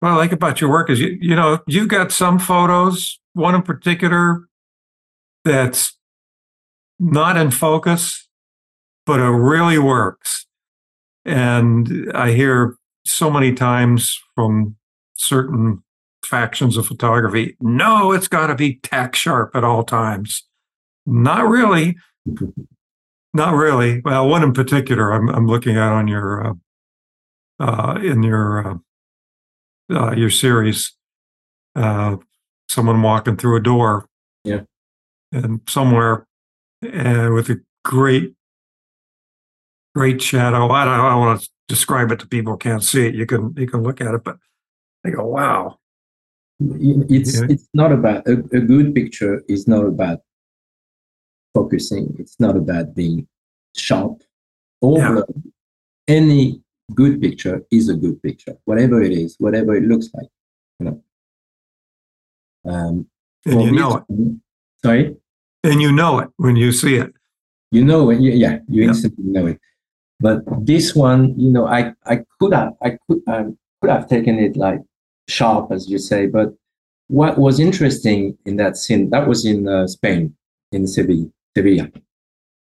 what I like about your work is you you know you've got some photos. One in particular that's not in focus, but it really works. And I hear so many times from certain factions of photography, no, it's got to be tack sharp at all times. Not really. Not really. Well, one in particular, I'm I'm looking at on your uh, uh, in your uh, uh, your series. Uh, someone walking through a door. And somewhere, uh, with a great, great shadow. I don't, I don't want to describe it to people who can't see it. You can you can look at it, but I go, wow. it's Yeah. it's not about a, a good picture is not about focusing it's not about being sharp or Yeah. any good picture is a good picture whatever it is whatever it looks like you know um And you know it. Sorry And you know it when you see it. you know when you, yeah you Yeah. instantly know it but this one you know i i could have i could um, could have taken it like sharp as you say but what was interesting in that scene that was in uh, spain in seville sevilla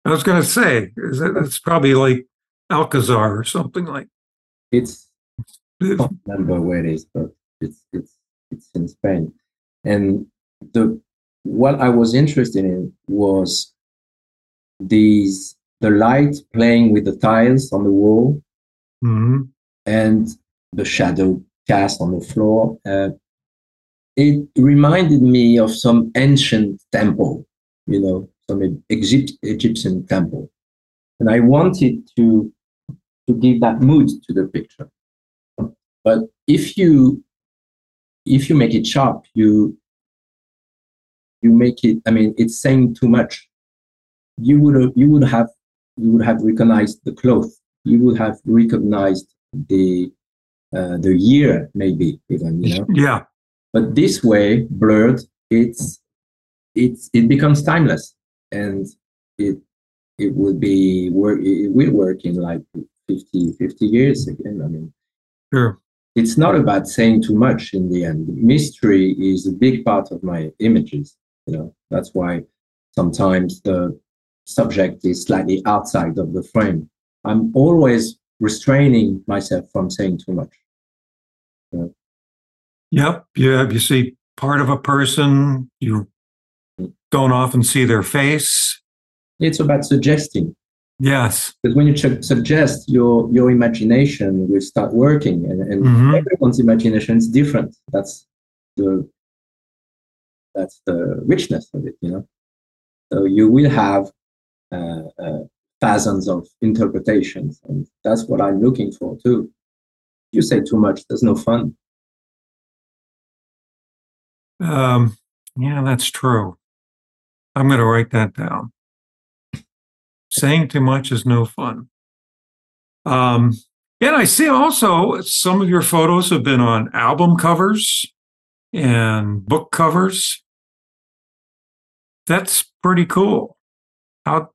I was going to say, is it, it's probably like Alcazar or something like. it's I can't remember where it is but it's it's it's in spain and the what i was interested in was these the light playing with the tiles on the wall Mhm. and the shadow cast on the floor. Uh, it reminded me of some ancient temple, you know, some Egypt, Egyptian temple. And I wanted to, to give that mood to the picture. But if you if you make it sharp, you you make it, I mean, it's saying too much. You would you would have you would have recognized the cloth. You would have recognized the uh, the year maybe even you know Yeah. but this way blurred it's it's it becomes timeless and it it would be work it will work in like 50 50 years again i mean Sure. it's not about saying too much in the end mystery is a big part of my images you know that's why sometimes the subject is slightly outside of the frame i'm always restraining myself from saying too much Yep. Yeah. You see part of a person, you don't often see their face. it's about suggesting Yes. because when you ch- suggest your your imagination will start working and, and Mhm. everyone's imagination is different that's the that's the richness of it you know so you will have uh, uh, thousands of interpretations. And that's what I'm looking for too. You say too much, there's no fun. Um, yeah, that's true. I'm going to write that down. Saying too much is no fun. Um, and I see also some of your photos have been on album covers and book covers. That's pretty cool. How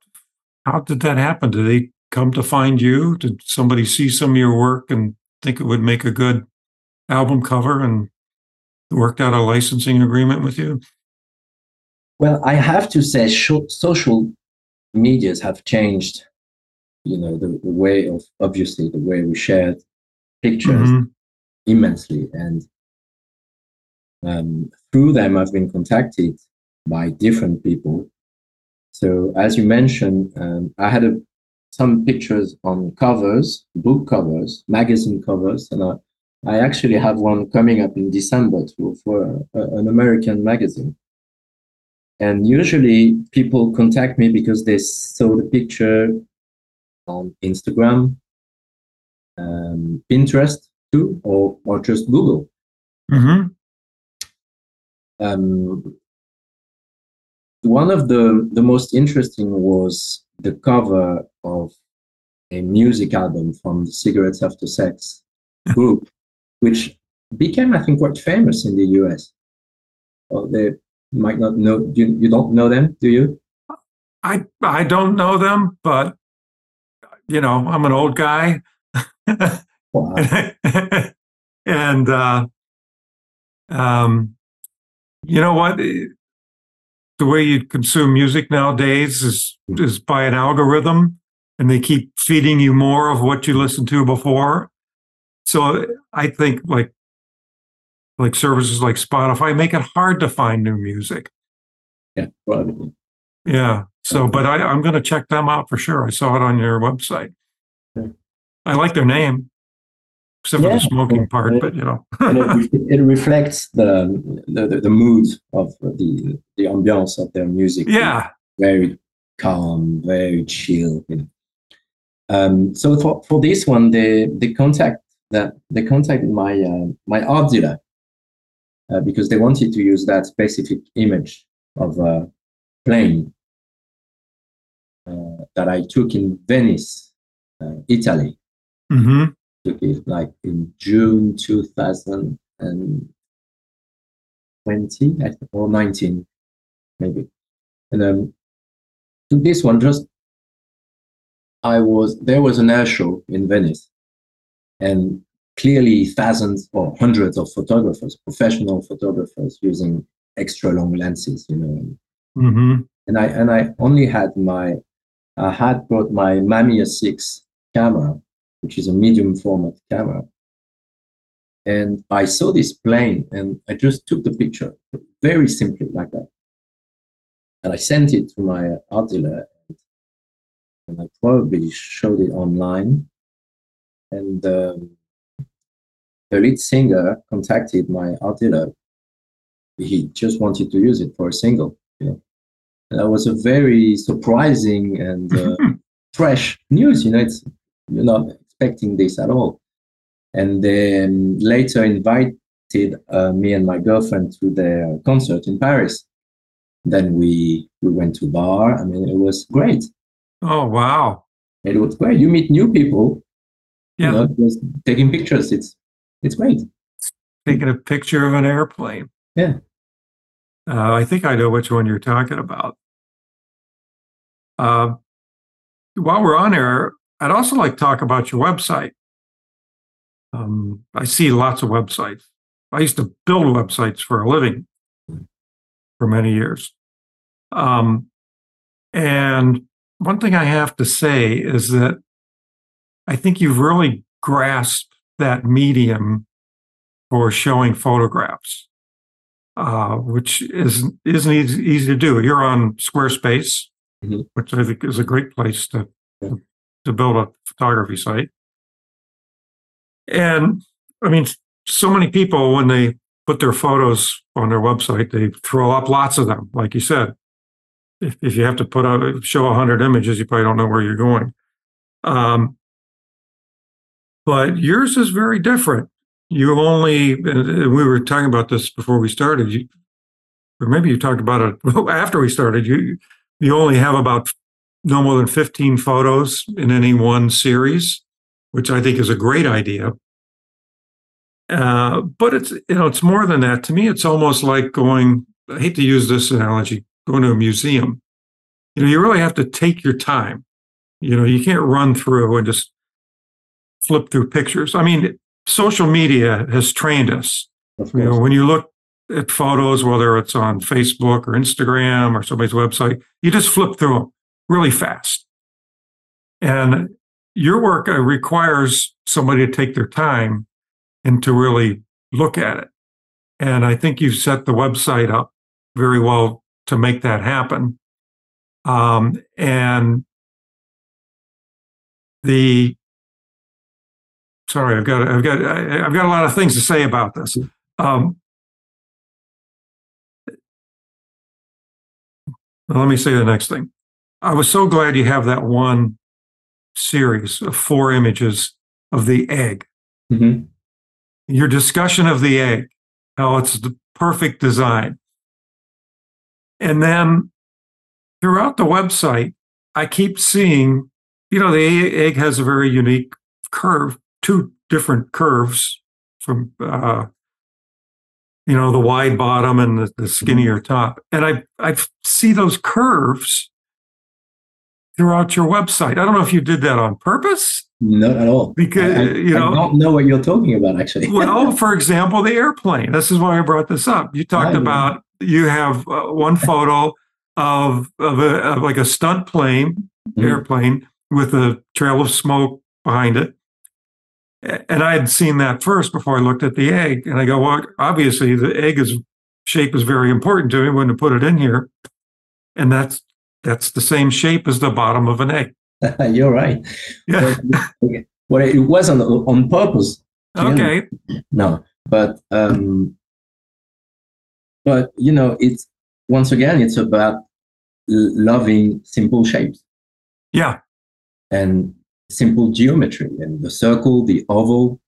how did that happen? Did they come to find you? Did somebody see some of your work and think it would make a good album cover and worked out a licensing agreement with you? Well, I have to say, social medias have changed. You know, the, the way of obviously the way we shared pictures mm-hmm. immensely, and um, through them, I've been contacted by different people. So, as you mentioned, um, I had a, some pictures on covers, book covers, magazine covers, and I, I actually have one coming up in December for a, an American magazine. And usually people contact me because they saw the picture on Instagram, um, Pinterest too, or, or just Google. Mm-hmm. Um, one of the, the most interesting was the cover of a music album from the Cigarettes After Sex group which became, I think, quite famous in the US. Well, they might not know. You, you don't know them, do you? I I don't know them, but you know, I'm an old guy. [laughs] and uh, um, you know what? The way you consume music nowadays is is by an algorithm, and they keep feeding you more of what you listened to before. So I think like like services like Spotify make it hard to find new music. Yeah, probably. Yeah. So, but I, I'm going to check them out for sure. I saw it on your website. I like their name, except yeah. for the smoking part. It, but you know, [laughs] it, it, reflects the, the the mood of the the ambiance of their music. Yeah, very calm, very chill. You know. Um, so for, for this one, the the contact that they contacted my uh, my art dealer uh, because they wanted to use that specific image of a plane uh, that I took in Venice, uh, Italy. Mm-hmm. Took it like in June 2020 or 19, maybe. And um, took this one just. I was there was an air show in Venice, and clearly thousands or hundreds of photographers, professional photographers using extra long lenses, you know. Mm-hmm. And I and I only had my I had brought my Mamiya six camera, which is a medium format camera. And I saw this plane and I just took the picture very simply like that. And I sent it to my art dealer and I probably showed it online and um, the lead singer contacted my art dealer. He just wanted to use it for a single. You know? And that was a very surprising and uh, [laughs] fresh news. You know, it's you're not expecting this at all. And then later invited uh, me and my girlfriend to their concert in Paris. Then we we went to bar. I mean, it was great. Oh wow! It was great. You meet new people yeah. You know, taking pictures. It's it's great. Taking a picture of an airplane. Yeah. Uh, I think I know which one you're talking about. Uh, while we're on air, I'd also like to talk about your website. Um, I see lots of websites. I used to build websites for a living for many years. Um, and one thing I have to say is that I think you've really grasped that medium for showing photographs, uh, which is, isn't easy, easy, to do. You're on Squarespace, mm-hmm. which I think is a great place to, yeah. To build a photography site. And I mean, so many people, when they put their photos on their website, they throw up lots of them, like you said. if, if you have to put out show a hundred images, you probably don't know where you're going. Um, but yours is very different. You only, and we were talking about this before we started. You, or maybe you talked about it [laughs] after we started. You you only have about no more than 15 photos in any one series, which I think is a great idea. Uh, but it's you know it's more than that. To me, it's almost like going. I hate to use this analogy. Going to a museum. You know, you really have to take your time. You know, you can't run through and just flip through pictures. I mean, social media has trained us. You know, when you look at photos, whether it's on Facebook or Instagram or somebody's website, you just flip through them really fast. And your work uh, requires somebody to take their time and to really look at it. And I think you've set the website up very well to make that happen. Um, and the sorry, I've got I've got I've got a lot of things to say about this. Um, let me say the next thing. I was so glad you have that one series of four images of the egg. Mhm. Your discussion of the egg, how it's the perfect design. And then throughout the website, I keep seeing, you know, the egg has a very unique curve, two different curves from, uh, you know, the wide bottom and the, the skinnier top. And I, I see those curves throughout your website. I don't know if you did that on purpose Not at all. because, I, I- you know, I don't know what you're talking about, actually. well, [laughs] for example, the airplane. This is why I brought this up. You talked Right. about you have uh, one photo of of, a, of like a stunt plane, Mhm. airplane with a trail of smoke behind it. And I had seen that first before I looked at the egg, and I go, well, obviously the egg is shape is very important to me when to put it in here, and that's that's the same shape as the bottom of an egg. [laughs] you're right. Yeah. Well, [laughs] it wasn't on purpose. Okay. No, but um, but you know, it's once again, it's about loving simple shapes Yeah. and simple geometry, and the circle, the oval,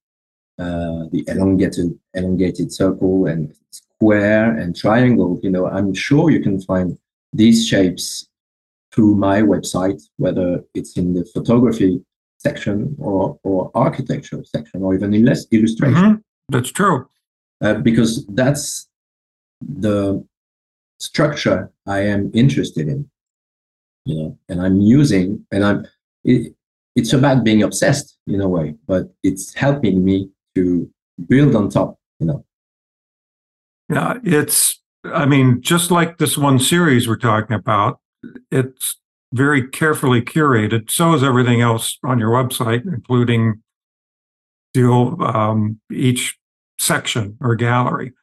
uh, the elongated elongated circle, and square and triangle. You know, I'm sure you can find these shapes through my website, whether it's in the photography section or or architecture section, or even in less illustration Mhm. That's true. uh, because that's the structure I am interested in, you know, and I'm using, and I'm. It, it's about being obsessed in a way, but it's helping me to build on top, you know. Yeah, it's, I mean, just like this one series we're talking about, it's very carefully curated. So is everything else on your website, including um, each section or gallery.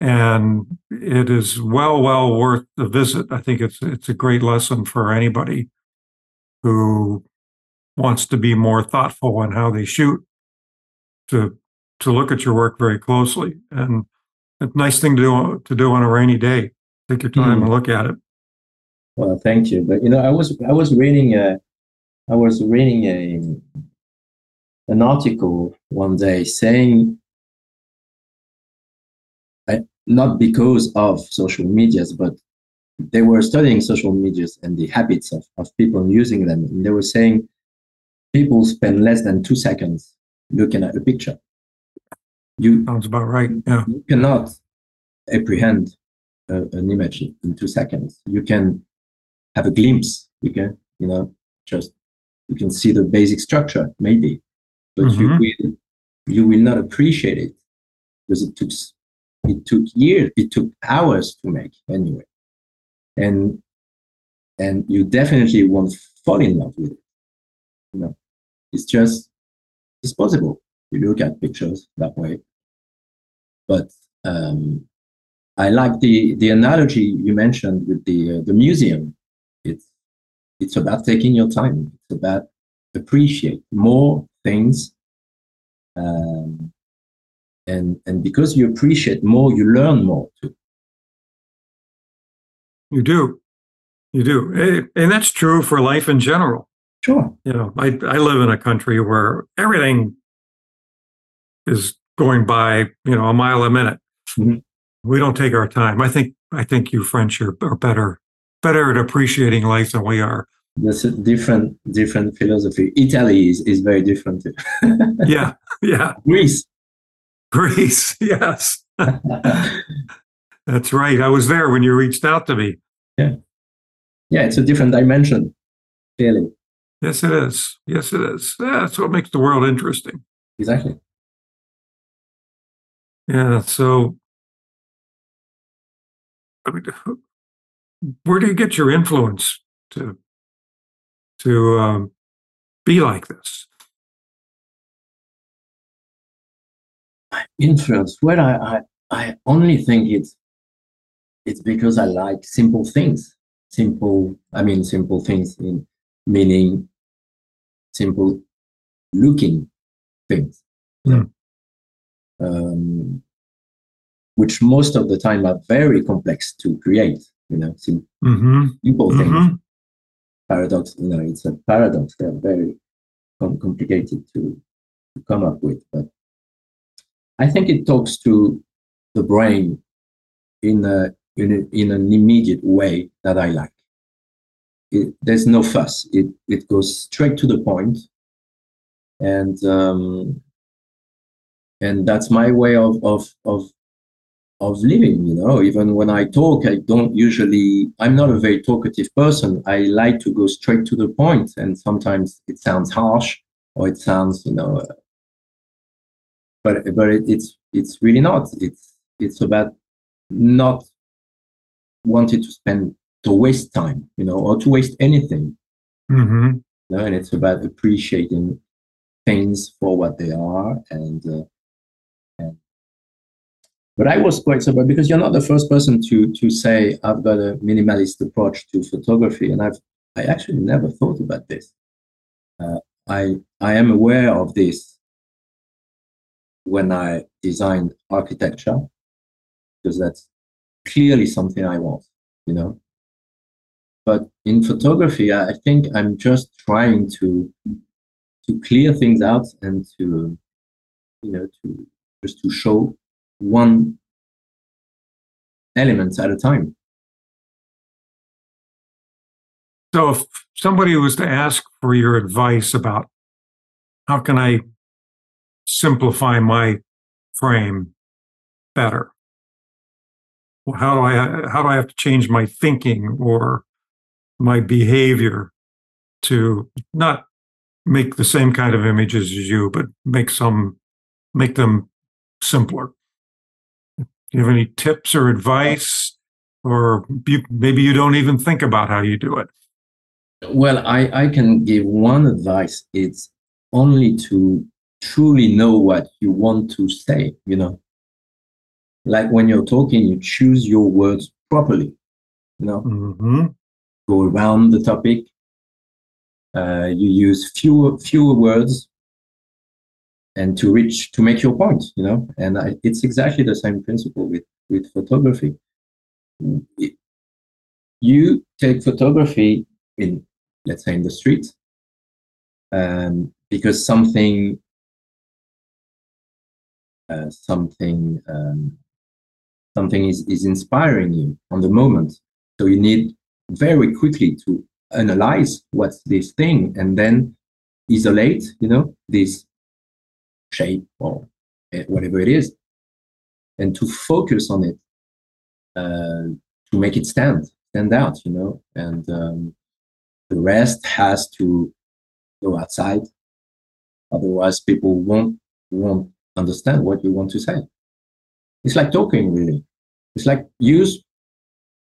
And it is well, well worth the visit. I think it's, it's a great lesson for anybody who wants to be more thoughtful on how they shoot to, to look at your work very closely. And a nice thing to do to do on a rainy day. Take your time Mm. and look at it. Well, thank you. But you know, I was I was reading a I was reading a an article one day saying I, not because of social medias, but they were studying social medias and the habits of, of people using them. And they were saying people spend less than two seconds looking at a picture. You Sounds about right. Yeah. you cannot apprehend a, an image in two seconds. You can have a glimpse. You can, you know, just you can see the basic structure maybe, but Mhm. you will you will not appreciate it because it took it took years, it took hours to make anyway, and and you definitely won't fall in love with it. You know, it's just it's possible. You look at pictures that way, but um, I like the the analogy you mentioned with the uh, the museum. It's it's about taking your time. It's about appreciate more things, um, and and because you appreciate more, you learn more too. You do. You do. And that's true for life in general. Sure. You know, I, I live in a country where everything is going by, you know, a mile a minute. Mhm. We don't take our time. I think, I think you French are, are better, better at appreciating life than we are. That's a different different philosophy. Italy is, is very different. [laughs] Yeah. Yeah. Greece. Greece. [laughs] Yes. [laughs] That's right. I was there when you reached out to me. Yeah, it's a different dimension, clearly. Yes, it is. Yes, it is. Yeah, that's what makes the world interesting. Exactly. Yeah. So, I mean, where do you get your influence to to um, be like this? Influence. Well, I, I, I only think it's it's because I like simple things. Simple, I mean simple things in meaning simple looking things. know. Um, which most of the time are very complex to create, you know, sim- Mm-hmm. things. Mm-hmm. paradox you know it's a paradox they're very com- complicated to, to come up with but i think it talks to the brain in a in, a, in an immediate way that i like it, there's no fuss it it goes straight to the point and um and that's my way of of of of living you know even when i talk i don't usually i'm not a very talkative person. I like to go straight to the point and sometimes it sounds harsh or it sounds you know but but it, it's it's really not. It's it's about not wanting to spend to waste time you know or to waste anything. Mm-hmm. you know, and it's about appreciating things for what they are and uh, and but I was quite surprised because you're not the first person to to say I've got a minimalist approach to photography, and I've I actually never thought about this. Uh, I I am aware of this when I designed architecture because that's clearly something I want, you know. But in photography, I I think I'm just trying to to clear things out and to you know to just to show one element at a time. So, if somebody was to ask for your advice about how can I simplify my frame better, how do I how do I have to change my thinking or my behavior to not make the same kind of images as you, but make some make them simpler? Do you have any tips or advice, or you, maybe you don't even think about how you do it? Well, I, I can give one advice. It's only to truly know what you want to say, you know. Like when you're talking, you choose your words properly, you know, hmm go around the topic. Uh, you use fewer fewer words and to reach to make your point, you know. And I, it's exactly the same principle with with photography. It- you take photography in let's say in the street um, because something uh, something um, something is, is inspiring you on the moment so you need very quickly to analyze what's this thing and then isolate you know this shape or eh, whatever it is and to focus on it uh, to make it stand stand out you know and um, the rest has to go outside. Otherwise, people won't won't understand what you want to say. It's like talking, really. It's like use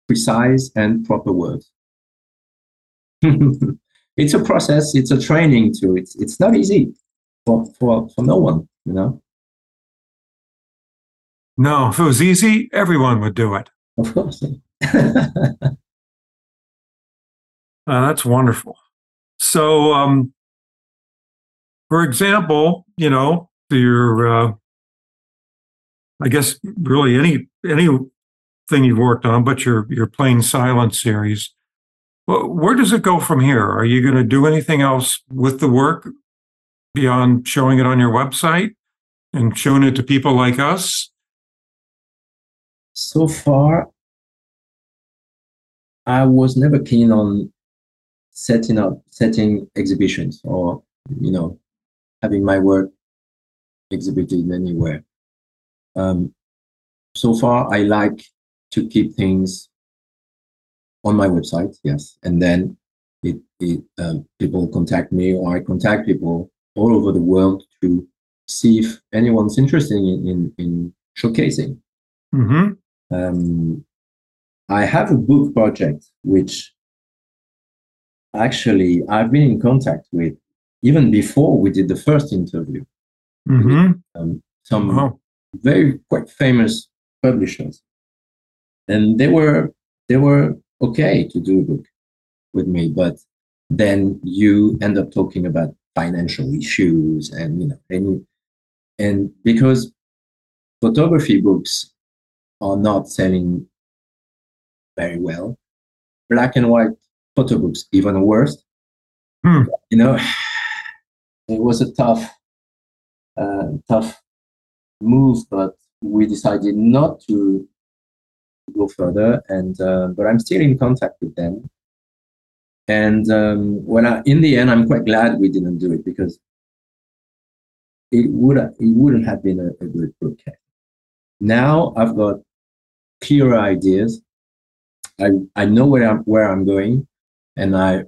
precise and proper words. [laughs] it's a process. It's a training too. It's it's not easy for for for no one. You know, No, if it was easy, everyone would do it. of course. [laughs] Uh, that's wonderful. So, um, for example, you know, your, uh, I guess, really any anything you've worked on, but your your Plein Silence series. well, where does it go from here? Are you going to do anything else with the work beyond showing it on your website and showing it to people like us? So far, I was never keen on setting up setting exhibitions or you know having my work exhibited anywhere. Um, so far, I like to keep things on my website, yes, and then it, it um, people contact me or I contact people all over the world to see if anyone's interested in in, in showcasing. Mm-hmm. Um, I have a book project which actually I've been in contact with even before we did the first interview. Mm-hmm. Um, some Wow. very quite famous publishers, and they were they were okay to do a book with me, but then you end up talking about financial issues and you know and and because photography books are not selling very well, black and white photo books even worse. Hmm. You know, [sighs] it was a tough uh, tough move, but we decided not to go further. And uh, but I'm still in contact with them. And um, when I, in the end, I'm quite glad we didn't do it because it would it wouldn't have been a, a good book. Now I've got clearer ideas. I I know where I'm where I'm going, and I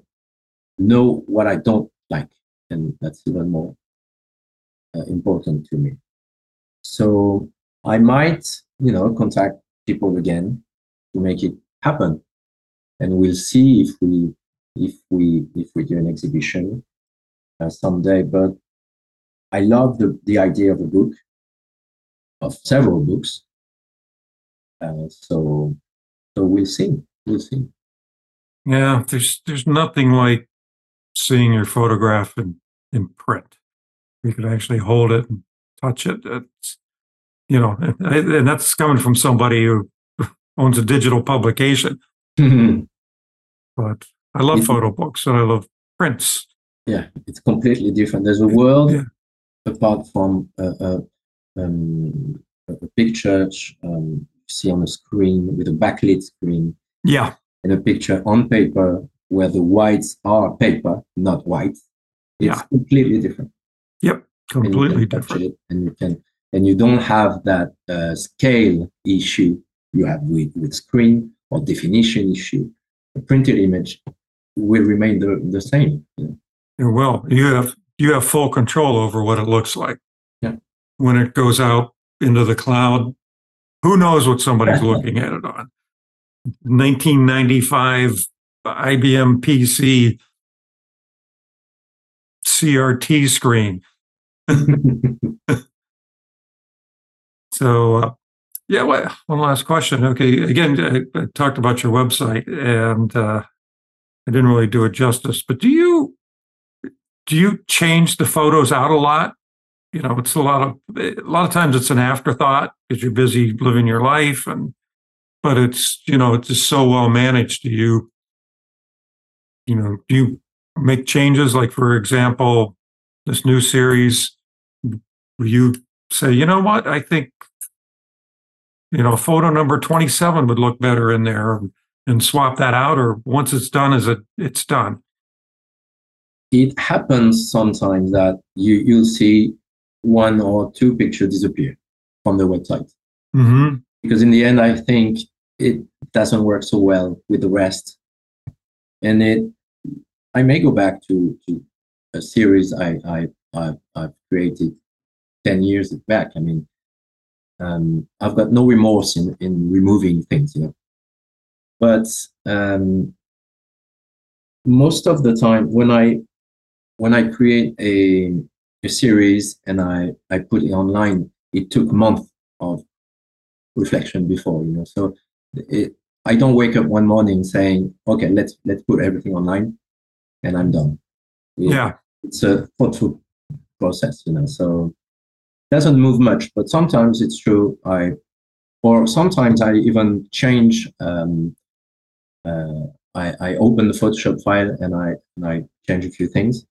know what I don't like, and that's even more uh, important to me. So I might, you know, contact people again to make it happen, and we'll see if we if we if we do an exhibition uh, someday. But I love the the idea of a book, of several books. Uh, so so we'll see. We'll see. Yeah, there's there's nothing like seeing your photograph in, in print. You could actually hold it and touch it. It's, you know, and, and that's coming from somebody who [laughs] owns a digital publication. [laughs] But I love Mhm. photo books and I love prints. yeah, it's completely different. There's a world Yeah. apart from uh, uh, um, a picture um, you see on a screen with a backlit screen Yeah, and a picture on paper where the whites are paper, not white. It's Yeah. completely different. yep, completely different. and you can and you don't have that uh, scale issue you have with, with screen or definition issue. A printed image will remain the, the same. you know. Well, you have you have full control over what it looks like. Yeah. When it goes out into the cloud, who knows what somebody's [laughs] looking at it on? 1995 IBM PC CRT screen. [laughs] [laughs] So, uh, yeah, well, one last question. Okay, again, I, I talked about your website, and uh, I didn't really do it justice. But do you do you change the photos out a lot? You know, it's a lot of a lot of times it's an afterthought because you're busy living your life, and but it's you know it's just so well managed. Do you you know do you make changes? Like for example, this new series, you say, you know what, I think you know, photo number 27 would look better in there and swap that out or once it's done is it it's done? It happens sometimes that you you'll see one or two pictures disappear from the website. Mm-hmm. because in the end i think it doesn't work so well with the rest. And it i may go back to to a series i i i've, I've created 10 years back. I mean um, i've got no remorse in in removing things you know but um, most of the time when i when I create a, a series and I, I put it online, it took months of reflection before, you know. So it, I don't wake up one morning saying, okay, let's let's put everything online and I'm done. It- yeah It's a thoughtful process, you know. So it doesn't move much, but sometimes it's true. I or sometimes I even change um, uh, I, I open the Photoshop file and I and I change a few things,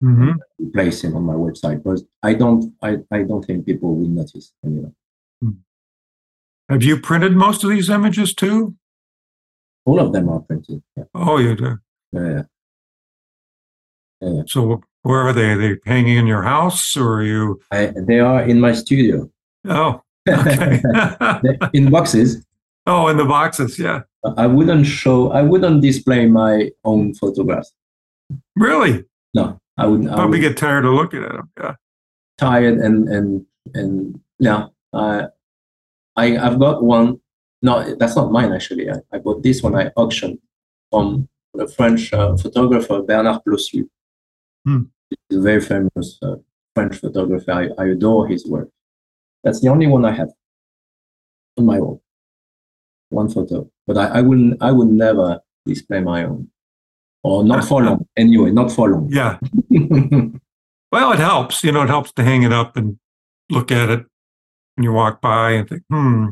hmm place it on my website. But I don't I, I don't think people will notice anyway. Have you printed most of these images too? All of them are printed. Yeah. Oh, you do. Yeah, yeah. So where are they? Are they hanging in your house or are you? I, they are in my studio. Oh, okay. [laughs] In boxes. oh, in the boxes. Yeah. I wouldn't show. I wouldn't display my own photographs. Really? No, I wouldn't. I Probably would get tired of looking at them. Yeah. tired and and and yeah. I I I've got one. No, that's not mine actually. I, I bought this one. I auctioned from a French uh, photographer Bernard Plossu. Hmm. He's a very famous uh, French photographer. I, I adore his work. That's the only one I have on my wall. One photo, but I, I wouldn't. I would never display my own, or not [laughs] for long. Anyway, not for long. Yeah. [laughs] Well, it helps. You know, it helps to hang it up and look at it when you walk by and think, hmm,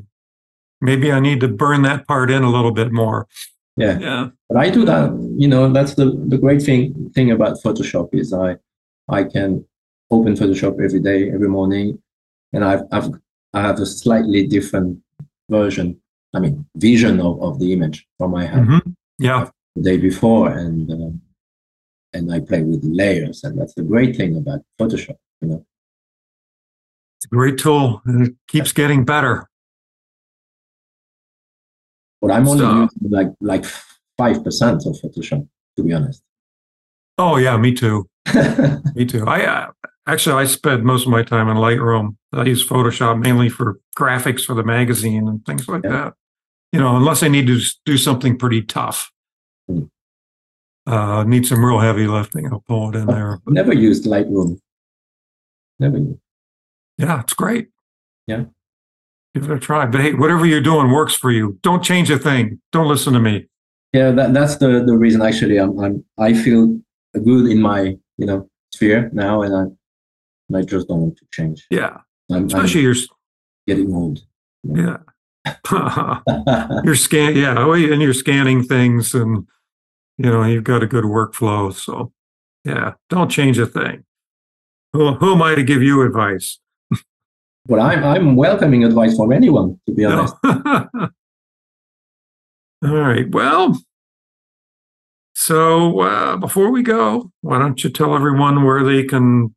maybe I need to burn that part in a little bit more. yeah. Yeah. But I do that. You know, that's the the great thing thing about Photoshop is I I can open Photoshop every day, every morning, and I've I've I have a slightly different version. I mean, vision of, of the image from I had Mhm. Yeah. the day before, and uh, and I play with layers, and that's the great thing about Photoshop. You know, It's a great tool and it keeps getting better. but I'm only So- using like like five percent of Photoshop, to be honest. Oh, yeah. Me too. [laughs] Me too. I uh, actually, I spend most of my time in Lightroom. I use Photoshop mainly for graphics for the magazine and things like Yeah. that. You know, unless I need to do something pretty tough. Hmm. Uh, need some real heavy lifting. I'll pull it in there. But Never used Lightroom. Never used. yeah, it's great. Yeah. Give it a try. But hey, whatever you're doing works for you. Don't change a thing. Don't listen to me. Yeah, that, that's the, the reason actually I'm, I'm I feel good in my you know sphere now and I and I just don't want to change. Yeah. I'm, Especially I'm getting old. yeah. [laughs] you're scan yeah oh, and you're scanning things and you know you've got a good workflow so yeah don't change a thing who, who am i to give you advice [laughs] but I'm I'm welcoming advice from anyone to be honest. No. [laughs] all right well so uh, before we go why don't you tell everyone where they can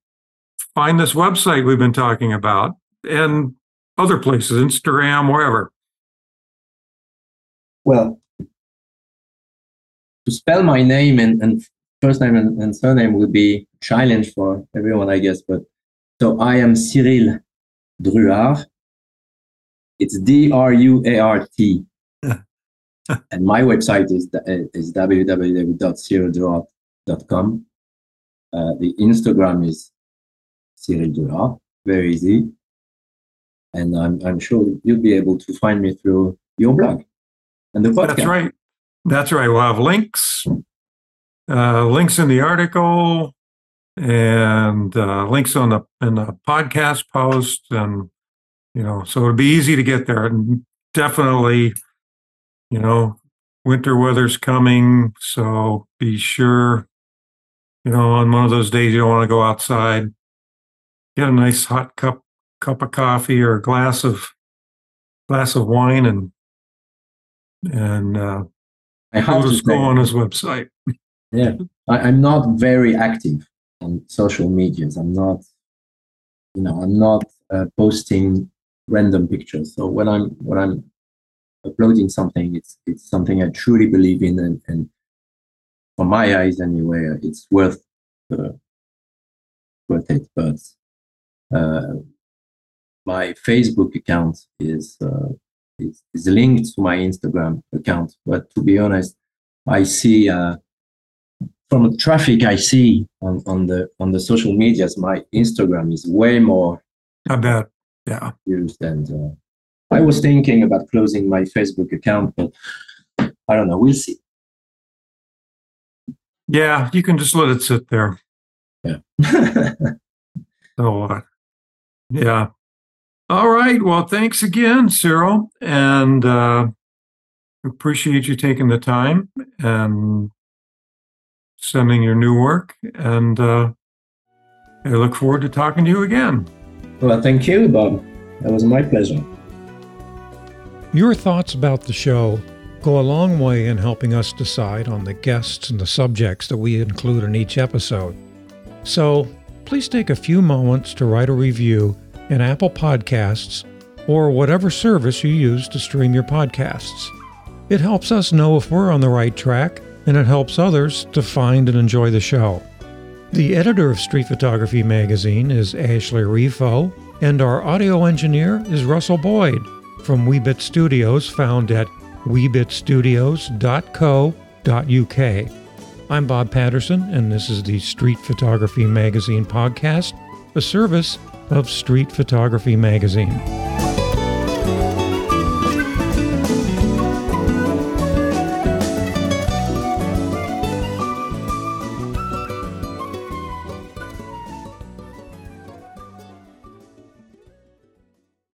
find this website we've been talking about and other places instagram wherever Well, to spell my name and, and first name and, and surname would be a challenge for everyone, I guess. But so I am Cyrille Druart. It's D R U A R T. [laughs] and my website is is www.cyrilledruart.com. Uh, the Instagram is Cyrille Druart, very easy. And I'm, I'm sure you'll be able to find me through your blog and the podcast. That's right. That's right. We'll have links, uh, links in the article, and uh, links on the in the podcast post, and you know, so it'll be easy to get there. And definitely, you know, winter weather's coming, so be sure, you know, on one of those days you don't want to go outside, get a nice hot cup cup of coffee or a glass of glass of wine and and uh, I have Go to say, on his website. yeah, I, I'm not very active on social medias. I'm not, you know, I'm not uh, posting random pictures. So when I'm when I'm uploading something, it's it's something I truly believe in, and, and from my eyes anyway, it's worth uh, worth it. But uh, my Facebook account is uh, is, is linked to my Instagram account. But to be honest, I see uh, from the traffic I see on, on the on the social medias, my Instagram is way more I bet. Yeah. used. And uh, I was thinking about closing my Facebook account, but I don't know. We'll see. Yeah. You can just let it sit there. Yeah. [laughs] So, uh, yeah. All right. Well, thanks again, Cyrille. And uh, appreciate you taking the time and sending your new work. And uh, I look forward to talking to you again. Well, thank you, Bob. That was my pleasure. Your thoughts about the show go a long way in helping us decide on the guests and the subjects that we include in each episode. So please take a few moments to write a review in Apple Podcasts or whatever service you use to stream your podcasts. It helps us know if we're on the right track, and it helps others to find and enjoy the show. The editor of Street Photography magazine is Ashley Refo, and our audio engineer is Russell Boyd from Weebit Studios, found at weebitstudios.co.uk. I'm Bob Patterson, and this is the Street Photography Magazine podcast, a service of Street Photography Magazine.